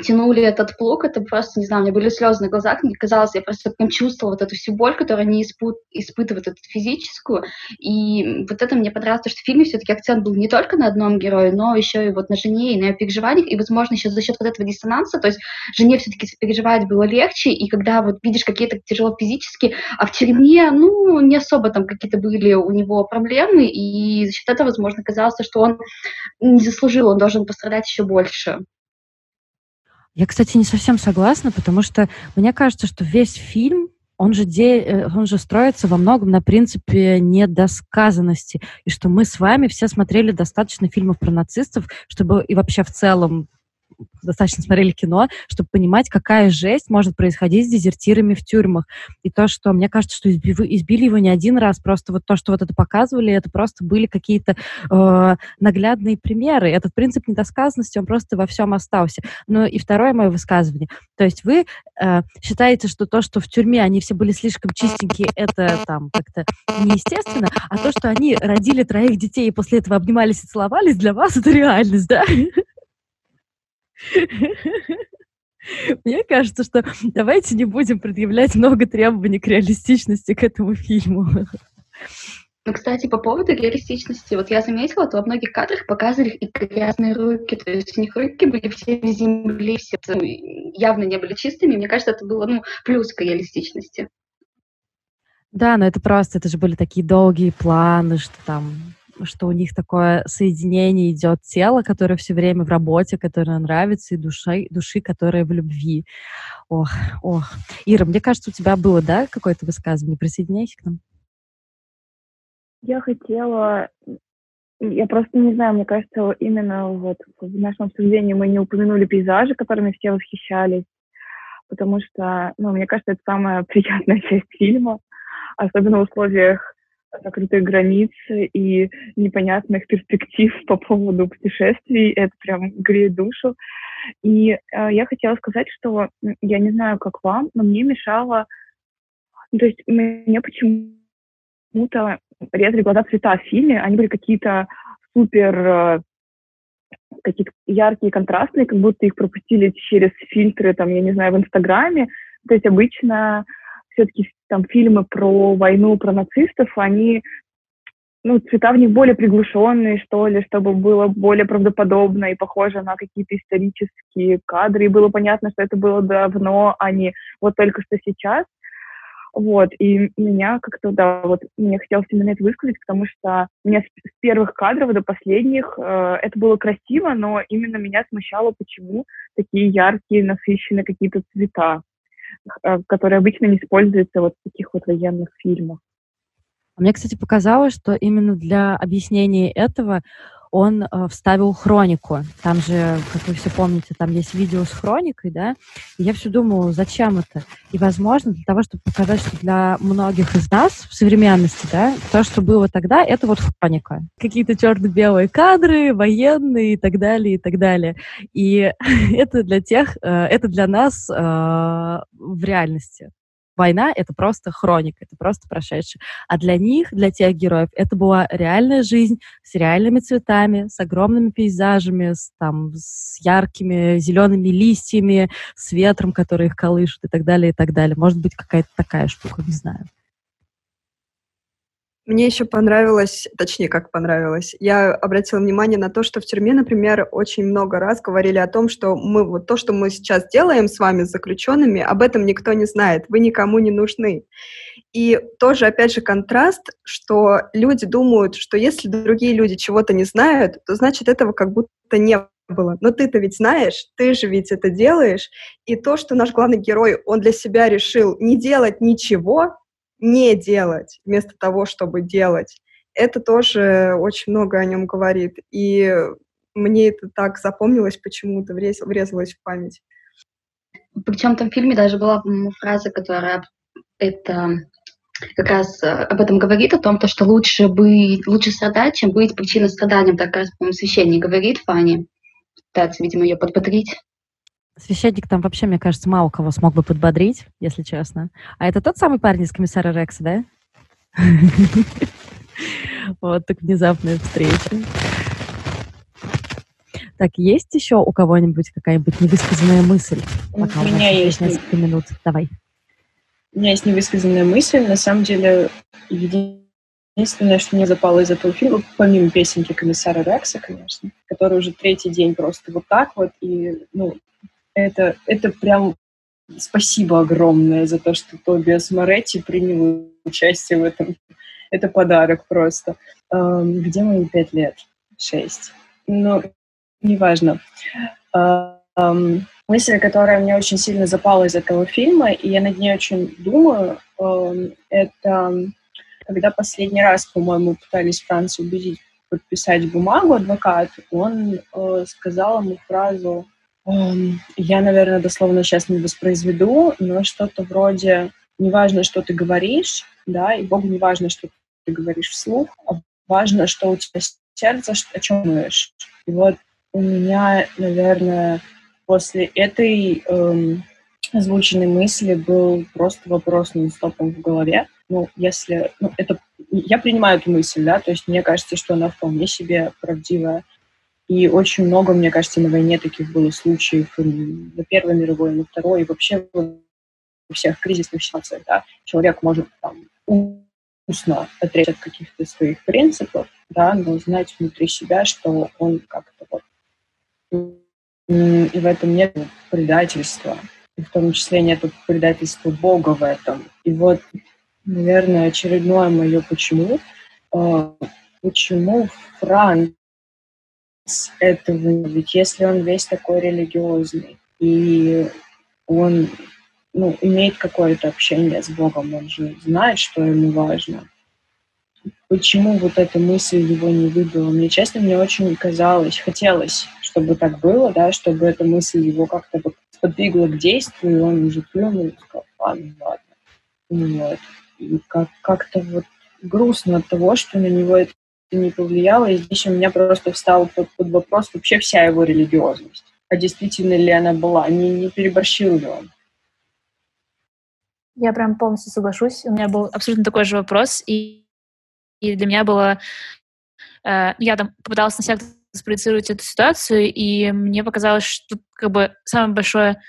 тянули этот плуг, это просто, не знаю, у меня были слезы на глазах, мне казалось, я просто прям чувствовала вот эту всю боль, которую они испу- испытывают, эту физическую, и вот это мне понравилось, что в фильме все-таки акцент был не только на одном герое, но еще и вот на жене, и на ее переживаниях, и, возможно, еще за счет вот этого диссонанса, то есть жене все-таки переживать было легче, и когда вот видишь какие-то тяжело физически, а в тюрьме, ну, не особо там какие-то были у него проблемы, и за счет этого, возможно, казалось, что он не заслужил, он должен пострадать еще больше. Я, кстати, не совсем согласна, потому что мне кажется, что весь фильм он же, де, э, он же строится во многом на принципе недосказанности, и что мы с вами все смотрели достаточно фильмов про нацистов, чтобы и вообще в целом достаточно смотрели кино, чтобы понимать, какая жесть может происходить с дезертирами в тюрьмах. И то, что, мне кажется, что избили, избили его не один раз, просто вот то, что вот это показывали, это просто были какие-то э, наглядные примеры. Этот принцип недосказанности, он просто во всем остался. Ну и второе мое высказывание. То есть вы э, считаете, что то, что в тюрьме они все были слишком чистенькие, это там как-то неестественно, а то, что они родили троих детей и после этого обнимались и целовались, для вас это реальность, да? Мне кажется, что давайте не будем предъявлять много требований к реалистичности к этому фильму. Ну, кстати, по поводу реалистичности, вот я заметила, то во многих кадрах показывали и грязные руки, то есть у них руки были все в земле, все ну, явно не были чистыми, мне кажется, это было, ну, плюс к реалистичности. Да, но это просто, это же были такие долгие планы, что там что у них такое соединение идет тела, которое все время в работе, которое нравится, и души, души, которая в любви. Ох, ох. Ира, мне кажется, у тебя было, да, какое-то высказывание? Присоединяйся к нам. Я хотела я просто не знаю, мне кажется, именно вот в нашем обсуждении мы не упомянули пейзажи, которыми все восхищались, потому что, ну, мне кажется, это самая приятная часть фильма, особенно в условиях закрытых границ и непонятных перспектив по поводу путешествий. Это прям греет душу. И э, я хотела сказать, что я не знаю, как вам, но мне мешало... Ну, то есть мне почему-то резали глаза цвета в фильме. Они были какие-то супер э, какие-то яркие, контрастные, как будто их пропустили через фильтры, там, я не знаю, в Инстаграме. То есть обычно все-таки там фильмы про войну, про нацистов, они, ну, цвета в них более приглушенные, что ли, чтобы было более правдоподобно и похоже на какие-то исторические кадры, и было понятно, что это было давно, а не вот только что сейчас. Вот, и меня как-то, да, вот мне хотелось именно это высказать, потому что меня с, с первых кадров до последних э, это было красиво, но именно меня смущало, почему такие яркие, насыщенные какие-то цвета. Э, которые обычно не используются вот в таких вот военных фильмах. Мне, кстати, показалось, что именно для объяснения этого он э, вставил хронику. Там же, как вы все помните, там есть видео с хроникой, да, и я все думала, зачем это? И, возможно, для того, чтобы показать, что для многих из нас в современности, да, то, что было тогда, это вот хроника. Какие-то черно-белые кадры, военные и так далее, и так далее. И это для тех, э, это для нас э, в реальности война — это просто хроника, это просто прошедшее. А для них, для тех героев, это была реальная жизнь с реальными цветами, с огромными пейзажами, с, там, с яркими зелеными листьями, с ветром, который их колышет и так далее, и так далее. Может быть, какая-то такая штука, не знаю. Мне еще понравилось, точнее, как понравилось, я обратила внимание на то, что в тюрьме, например, очень много раз говорили о том, что мы вот то, что мы сейчас делаем с вами, с заключенными, об этом никто не знает, вы никому не нужны. И тоже, опять же, контраст, что люди думают, что если другие люди чего-то не знают, то значит этого как будто не было. Но ты-то ведь знаешь, ты же ведь это делаешь. И то, что наш главный герой, он для себя решил не делать ничего, не делать вместо того, чтобы делать, это тоже очень много о нем говорит. И мне это так запомнилось почему-то, врезалось в память. Причем там в фильме даже была фраза, которая это как раз э, об этом говорит, о том, то, что лучше, быть, лучше страдать, чем быть причиной страдания. Так как по-моему, священник говорит Фане. Пытается, видимо, ее подбодрить. Священник там вообще, мне кажется, мало кого смог бы подбодрить, если честно. А это тот самый парень из комиссара Рекса, да? Вот так внезапная встреча. Так, есть еще у кого-нибудь какая-нибудь невысказанная мысль? Пока у меня есть несколько минут. Давай. У меня есть невысказанная мысль. На самом деле, единственное, что мне запало из этого фильма, помимо песенки комиссара Рекса, конечно, который уже третий день просто вот так вот, и, ну, это, это прям спасибо огромное за то, что Тобиас Моретти принял участие в этом. Это подарок просто. Эм, где мои пять лет? Шесть. Ну, неважно. Эм, мысль, которая мне очень сильно запала из этого фильма, и я над ней очень думаю, эм, это когда последний раз, по-моему, пытались Францию убедить подписать бумагу адвокат, он э, сказал ему фразу я, наверное, дословно сейчас не воспроизведу, но что-то вроде «не важно, что ты говоришь», да, и Богу не важно, что ты говоришь вслух, а важно, что у тебя сердце, о чем думаешь. И вот у меня, наверное, после этой эм, озвученной мысли был просто вопрос стопом в голове. Ну, если... Ну, это... Я принимаю эту мысль, да, то есть мне кажется, что она вполне себе правдивая. И очень много, мне кажется, на войне таких было случаев на Первой мировой, на Второй, и вообще во всех кризисных ситуациях, да, человек может там устно отречь от каких-то своих принципов, да, но знать внутри себя, что он как-то вот... И в этом нет предательства, и в том числе нет предательства Бога в этом. И вот наверное, очередное мое почему. А, почему Франц этого? Ведь если он весь такой религиозный, и он ну, имеет какое-то общение с Богом, он же знает, что ему важно. Почему вот эта мысль его не выбила? Мне, честно, мне очень казалось, хотелось, чтобы так было, да, чтобы эта мысль его как-то сподвигла к действию, и он уже плюнул и сказал, ладно, ладно. Вот. И как- как-то вот грустно от того, что на него это не повлияло, и здесь у меня просто встал под, под вопрос вообще вся его религиозность. А действительно ли она была? Не, не переборщил ли он? Я прям полностью соглашусь. У меня был абсолютно такой же вопрос, и, и для меня было... Э, я там попыталась на себя спроецировать эту ситуацию, и мне показалось, что как бы самое большое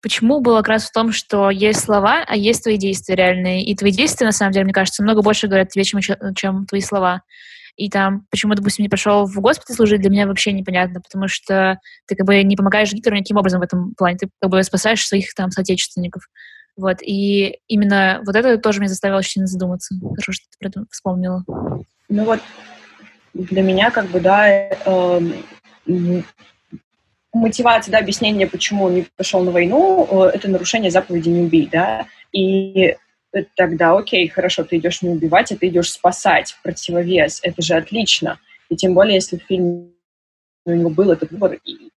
почему было как раз в том, что есть слова, а есть твои действия реальные. И твои действия, на самом деле, мне кажется, много больше говорят тебе, чем, чем твои слова. И там, почему, допустим, не пошел в госпиталь служить, для меня вообще непонятно, потому что ты как бы не помогаешь Гитлеру никаким образом в этом плане, ты как бы спасаешь своих там соотечественников. Вот, и именно вот это тоже меня заставило очень задуматься. Хорошо, что ты про это вспомнила. Ну вот, для меня как бы, да, э, мотивация, да, объяснение, почему он не пошел на войну, э, это нарушение заповеди «не убей», да, и тогда, окей, хорошо, ты идешь не убивать, а ты идешь спасать, противовес, это же отлично, и тем более, если в фильме у него был этот выбор, и,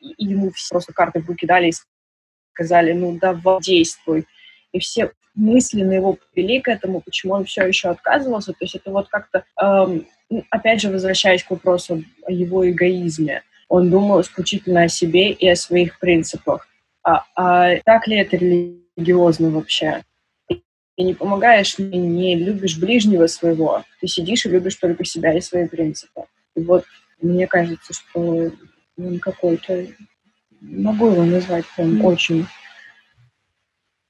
и ему все просто карты в руки дали и сказали, ну, давай, действуй, и все мысленно его привели к этому, почему он все еще отказывался, то есть это вот как-то, эм, опять же, возвращаясь к вопросу о его эгоизме, он думал исключительно о себе и о своих принципах. А, а так ли это религиозно вообще? Ты не помогаешь, не любишь ближнего своего, ты сидишь и любишь только себя и свои принципы. И вот мне кажется, что он какой-то, могу его назвать прям очень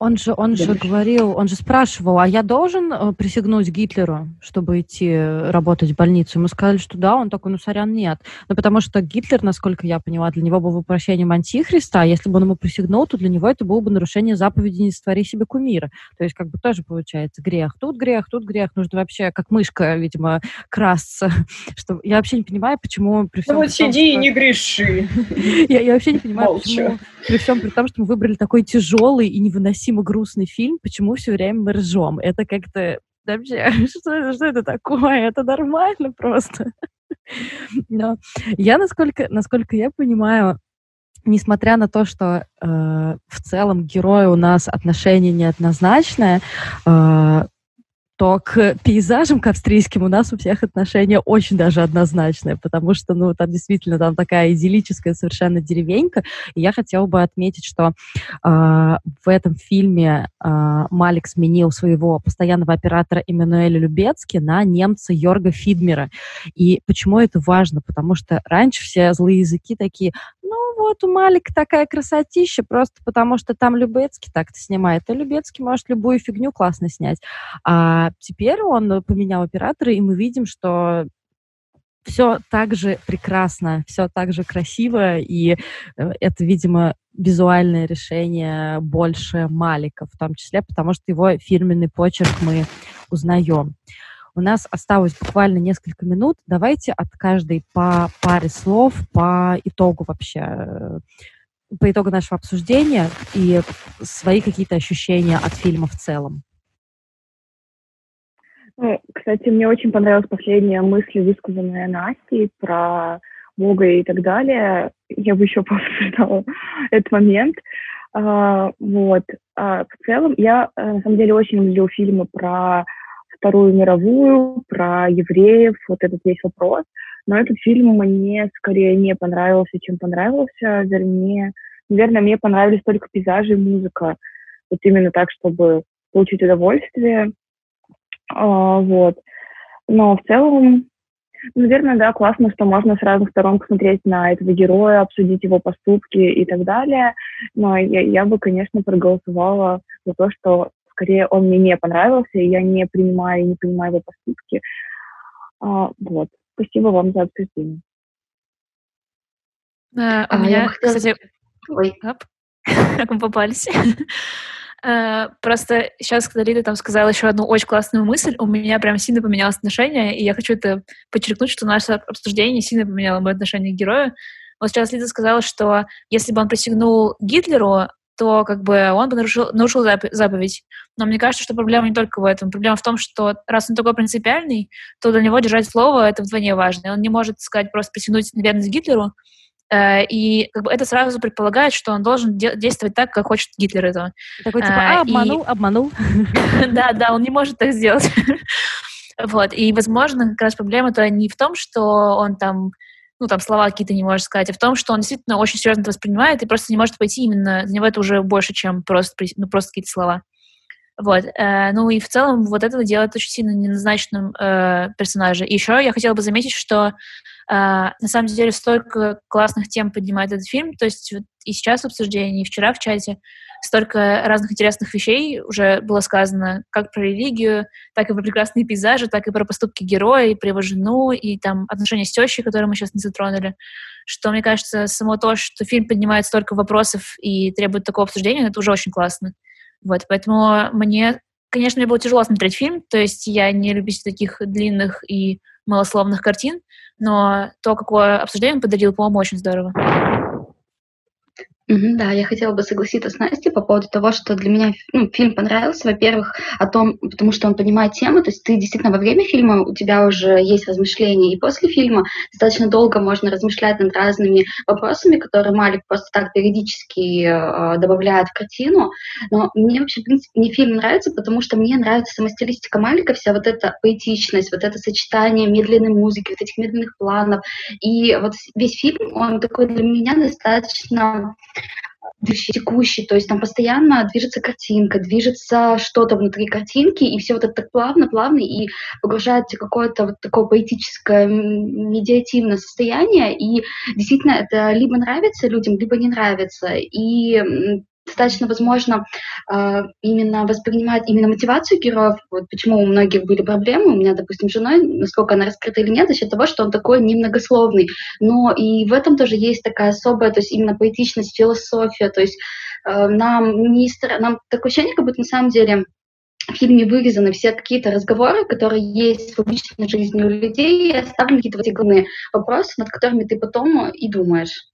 он же, он же говорил, он же спрашивал, а я должен э, присягнуть Гитлеру, чтобы идти работать в больницу? Ему сказали, что да, он такой, ну, сорян, нет. Ну, потому что Гитлер, насколько я поняла, для него был воплощением антихриста, а если бы он ему присягнул, то для него это было бы нарушение заповеди «не створи себе кумира». То есть, как бы тоже получается грех. Тут грех, тут грех. Нужно вообще, как мышка, видимо, красться. Что... Я вообще не понимаю, почему... При всем ну, вот том, сиди что... и не греши. Я, я вообще не понимаю, почему при всем при том, что мы выбрали такой тяжелый и невыносимый невыносимо грустный фильм, почему все время мы ржем? Это как-то вообще, что это, что это такое? Это нормально просто. Но я, насколько, насколько я понимаю, несмотря на то, что э, в целом герой у нас отношение неоднозначное, э, то к пейзажам, к австрийским у нас у всех отношения очень даже однозначные, потому что, ну, там действительно там такая идиллическая совершенно деревенька. И я хотела бы отметить, что э, в этом фильме э, Малик сменил своего постоянного оператора Эммануэля Любецки на немца Йорга Фидмера. И почему это важно? Потому что раньше все злые языки такие, ну, вот у Малика такая красотища, просто потому что там Любецкий так-то снимает, а Любецкий может любую фигню классно снять. А теперь он поменял оператора, и мы видим, что все так же прекрасно, все так же красиво, и э, это, видимо, визуальное решение больше Малика, в том числе, потому что его фирменный почерк мы узнаем. У нас осталось буквально несколько минут. Давайте от каждой по паре слов по итогу вообще, э, по итогу нашего обсуждения и свои какие-то ощущения от фильма в целом. Ну, кстати, мне очень понравилась последняя мысль, высказанная Настей про Бога и так далее. Я бы еще пообсуждала этот момент. А, вот. А, в целом, я э, на самом деле очень люблю фильмы про Вторую мировую, про евреев, вот этот весь вопрос. Но этот фильм мне скорее не понравился, чем понравился. Вернее, наверное, мне понравились только пейзажи и музыка. Вот именно так, чтобы получить удовольствие. А, вот. Но в целом, наверное, да, классно, что можно с разных сторон посмотреть на этого героя, обсудить его поступки и так далее. Но я, я бы, конечно, проголосовала за то, что скорее он мне не понравился, и я не принимаю и не понимаю его поступки. А, вот. Спасибо вам за обсуждение. А, у а меня, хотела... кстати... Ой. Оп. Как мы попались? Э, просто сейчас, когда Лида там сказала еще одну очень классную мысль, у меня прям сильно поменялось отношение, и я хочу это подчеркнуть, что наше обсуждение сильно поменяло мое отношение к герою. Вот сейчас Лида сказала, что если бы он присягнул Гитлеру, то как бы он бы нарушил, нарушил заповедь. Но мне кажется, что проблема не только в этом. Проблема в том, что раз он такой принципиальный, то для него держать слово — это вдвойне важно. И он не может сказать просто присягнуть на верность Гитлеру, э, и как бы это сразу предполагает, что он должен де- действовать так, как хочет Гитлер этого. Такой типа, а, обманул, и... обманул. Да, да, он не может так сделать. Вот, и, возможно, как раз проблема-то не в том, что он там ну, там, слова какие-то не может сказать, а в том, что он действительно очень серьезно это воспринимает и просто не может пойти именно, для него это уже больше, чем просто, ну, просто какие-то слова. Вот. Э, ну и в целом вот это делает очень сильно неназначенным э, персонажа. И еще я хотела бы заметить, что э, на самом деле столько классных тем поднимает этот фильм. То есть вот и сейчас в обсуждении, и вчера в чате столько разных интересных вещей уже было сказано, как про религию, так и про прекрасные пейзажи, так и про поступки героя, и про его жену, и там отношения с тещей, которые мы сейчас не затронули. Что, мне кажется, само то, что фильм поднимает столько вопросов и требует такого обсуждения, это уже очень классно. Вот, поэтому мне, конечно, мне было тяжело смотреть фильм, то есть я не любитель таких длинных и малословных картин, но то, какое обсуждение он подарил, по-моему, очень здорово. Да, я хотела бы согласиться с Настей по поводу того, что для меня ну, фильм понравился, во-первых, о том, потому что он понимает тему, то есть ты действительно во время фильма у тебя уже есть размышления, и после фильма достаточно долго можно размышлять над разными вопросами, которые Малик просто так периодически э, добавляет в картину. Но мне вообще, в принципе, мне фильм нравится, потому что мне нравится сама стилистика Малика, вся вот эта поэтичность, вот это сочетание медленной музыки, вот этих медленных планов. И вот весь фильм, он такой для меня достаточно текущий, то есть там постоянно движется картинка, движется что-то внутри картинки, и все вот это так плавно-плавно и погружает в какое-то вот такое поэтическое, медиативное состояние, и действительно это либо нравится людям, либо не нравится, и достаточно возможно э, именно воспринимать именно мотивацию героев. Вот почему у многих были проблемы, у меня, допустим, с женой, насколько она раскрыта или нет, за счет того, что он такой немногословный. Но и в этом тоже есть такая особая, то есть именно поэтичность, философия, то есть э, нам, не, нам такое ощущение, как будто на самом деле в фильме вырезаны все какие-то разговоры, которые есть в публичной жизни у людей, и оставлены какие-то вот эти главные вопросы, над которыми ты потом и думаешь.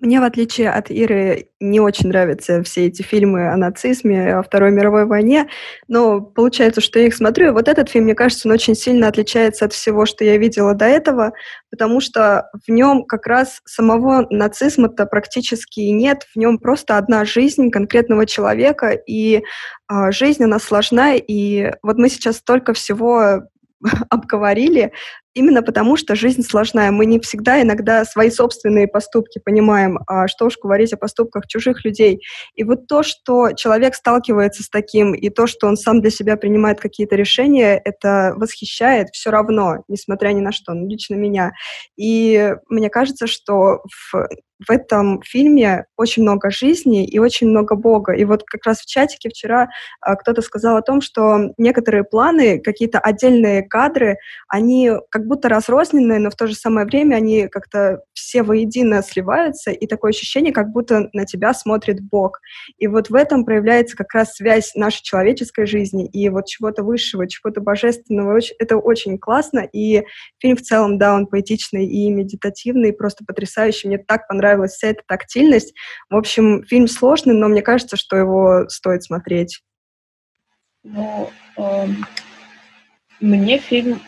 Мне, в отличие от Иры, не очень нравятся все эти фильмы о нацизме, о Второй мировой войне, но получается, что я их смотрю, и вот этот фильм, мне кажется, он очень сильно отличается от всего, что я видела до этого, потому что в нем как раз самого нацизма-то практически нет, в нем просто одна жизнь конкретного человека, и э, жизнь, она сложная, и вот мы сейчас столько всего обговорили, именно потому что жизнь сложная. Мы не всегда иногда свои собственные поступки понимаем, а что уж говорить о поступках чужих людей. И вот то, что человек сталкивается с таким, и то, что он сам для себя принимает какие-то решения, это восхищает все равно, несмотря ни на что, ну, лично меня. И мне кажется, что в в этом фильме очень много жизни и очень много Бога. И вот как раз в чатике вчера а, кто-то сказал о том, что некоторые планы, какие-то отдельные кадры, они как будто разрозненные, но в то же самое время они как-то все воедино сливаются, и такое ощущение, как будто на тебя смотрит Бог. И вот в этом проявляется как раз связь нашей человеческой жизни и вот чего-то высшего, чего-то божественного. Это очень классно, и фильм в целом, да, он поэтичный и медитативный, просто потрясающий. Мне так понравилась вся эта тактильность. В общем, фильм сложный, но мне кажется, что его стоит смотреть. Ну, э, мне фильм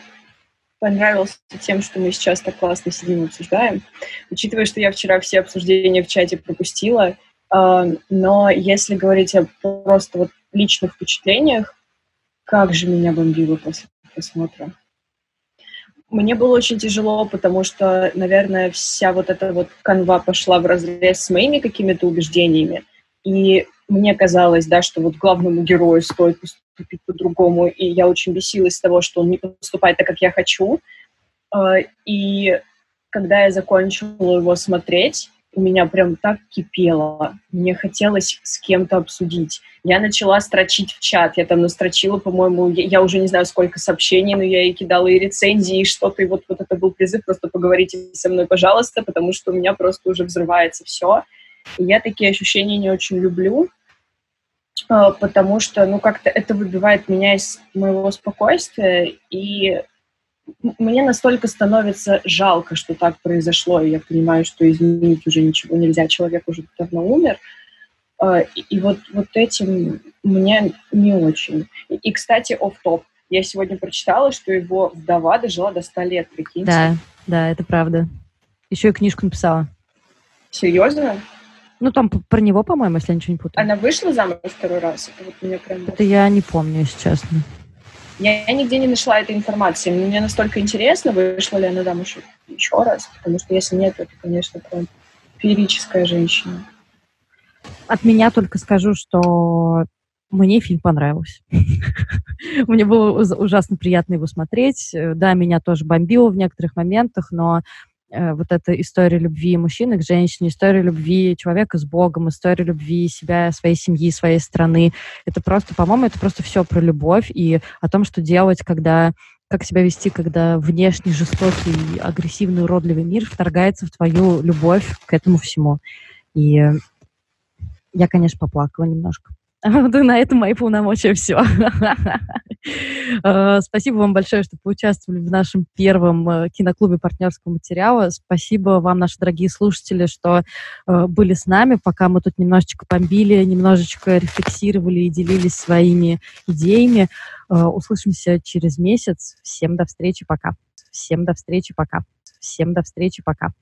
понравился тем, что мы сейчас так классно сидим и обсуждаем. Учитывая, что я вчера все обсуждения в чате пропустила, э, но если говорить о просто вот личных впечатлениях, как же меня бомбило после просмотра. Мне было очень тяжело, потому что, наверное, вся вот эта вот канва пошла в разрез с моими какими-то убеждениями. И мне казалось, да, что вот главному герою стоит поступить по-другому, и я очень бесилась того, что он не поступает так, как я хочу. А, и когда я закончила его смотреть, у меня прям так кипело. Мне хотелось с кем-то обсудить. Я начала строчить в чат. Я там настрочила, по-моему, я, я уже не знаю, сколько сообщений, но я и кидала и рецензии, и что-то. И вот, вот это был призыв, просто поговорите со мной, пожалуйста, потому что у меня просто уже взрывается все. И я такие ощущения не очень люблю, потому что, ну, как-то это выбивает меня из моего спокойствия, и мне настолько становится жалко, что так произошло, и я понимаю, что изменить уже ничего нельзя, человек уже давно умер, а, и вот, вот этим мне не очень. И, кстати, оф топ Я сегодня прочитала, что его вдова дожила до 100 лет, прикиньте. Да, да, это правда. Еще и книжку написала. Серьезно? Ну, там про него, по-моему, если я ничего не путаю. Она вышла замуж второй раз? Это, вот мне прям... это я не помню, если честно. Я, я нигде не нашла этой информации. Мне настолько интересно, вышла ли она замуж еще раз, потому что если нет, это, конечно, прям феерическая женщина. От меня только скажу, что мне фильм понравился. Мне было ужасно приятно его смотреть. Да, меня тоже бомбило в некоторых моментах, но Э, вот эта история любви мужчины к женщине, история любви человека с Богом, история любви себя, своей семьи, своей страны. Это просто, по-моему, это просто все про любовь и о том, что делать, когда как себя вести, когда внешне жестокий, агрессивный, уродливый мир вторгается в твою любовь к этому всему. И я, конечно, поплакала немножко. Вот на этом мои полномочия все. Э, спасибо вам большое, что поучаствовали в нашем первом э, киноклубе партнерского материала. Спасибо вам, наши дорогие слушатели, что э, были с нами, пока мы тут немножечко бомбили, немножечко рефлексировали и делились своими идеями. Услышимся через месяц. Всем до встречи, пока. Всем до встречи, пока. Всем до встречи, пока.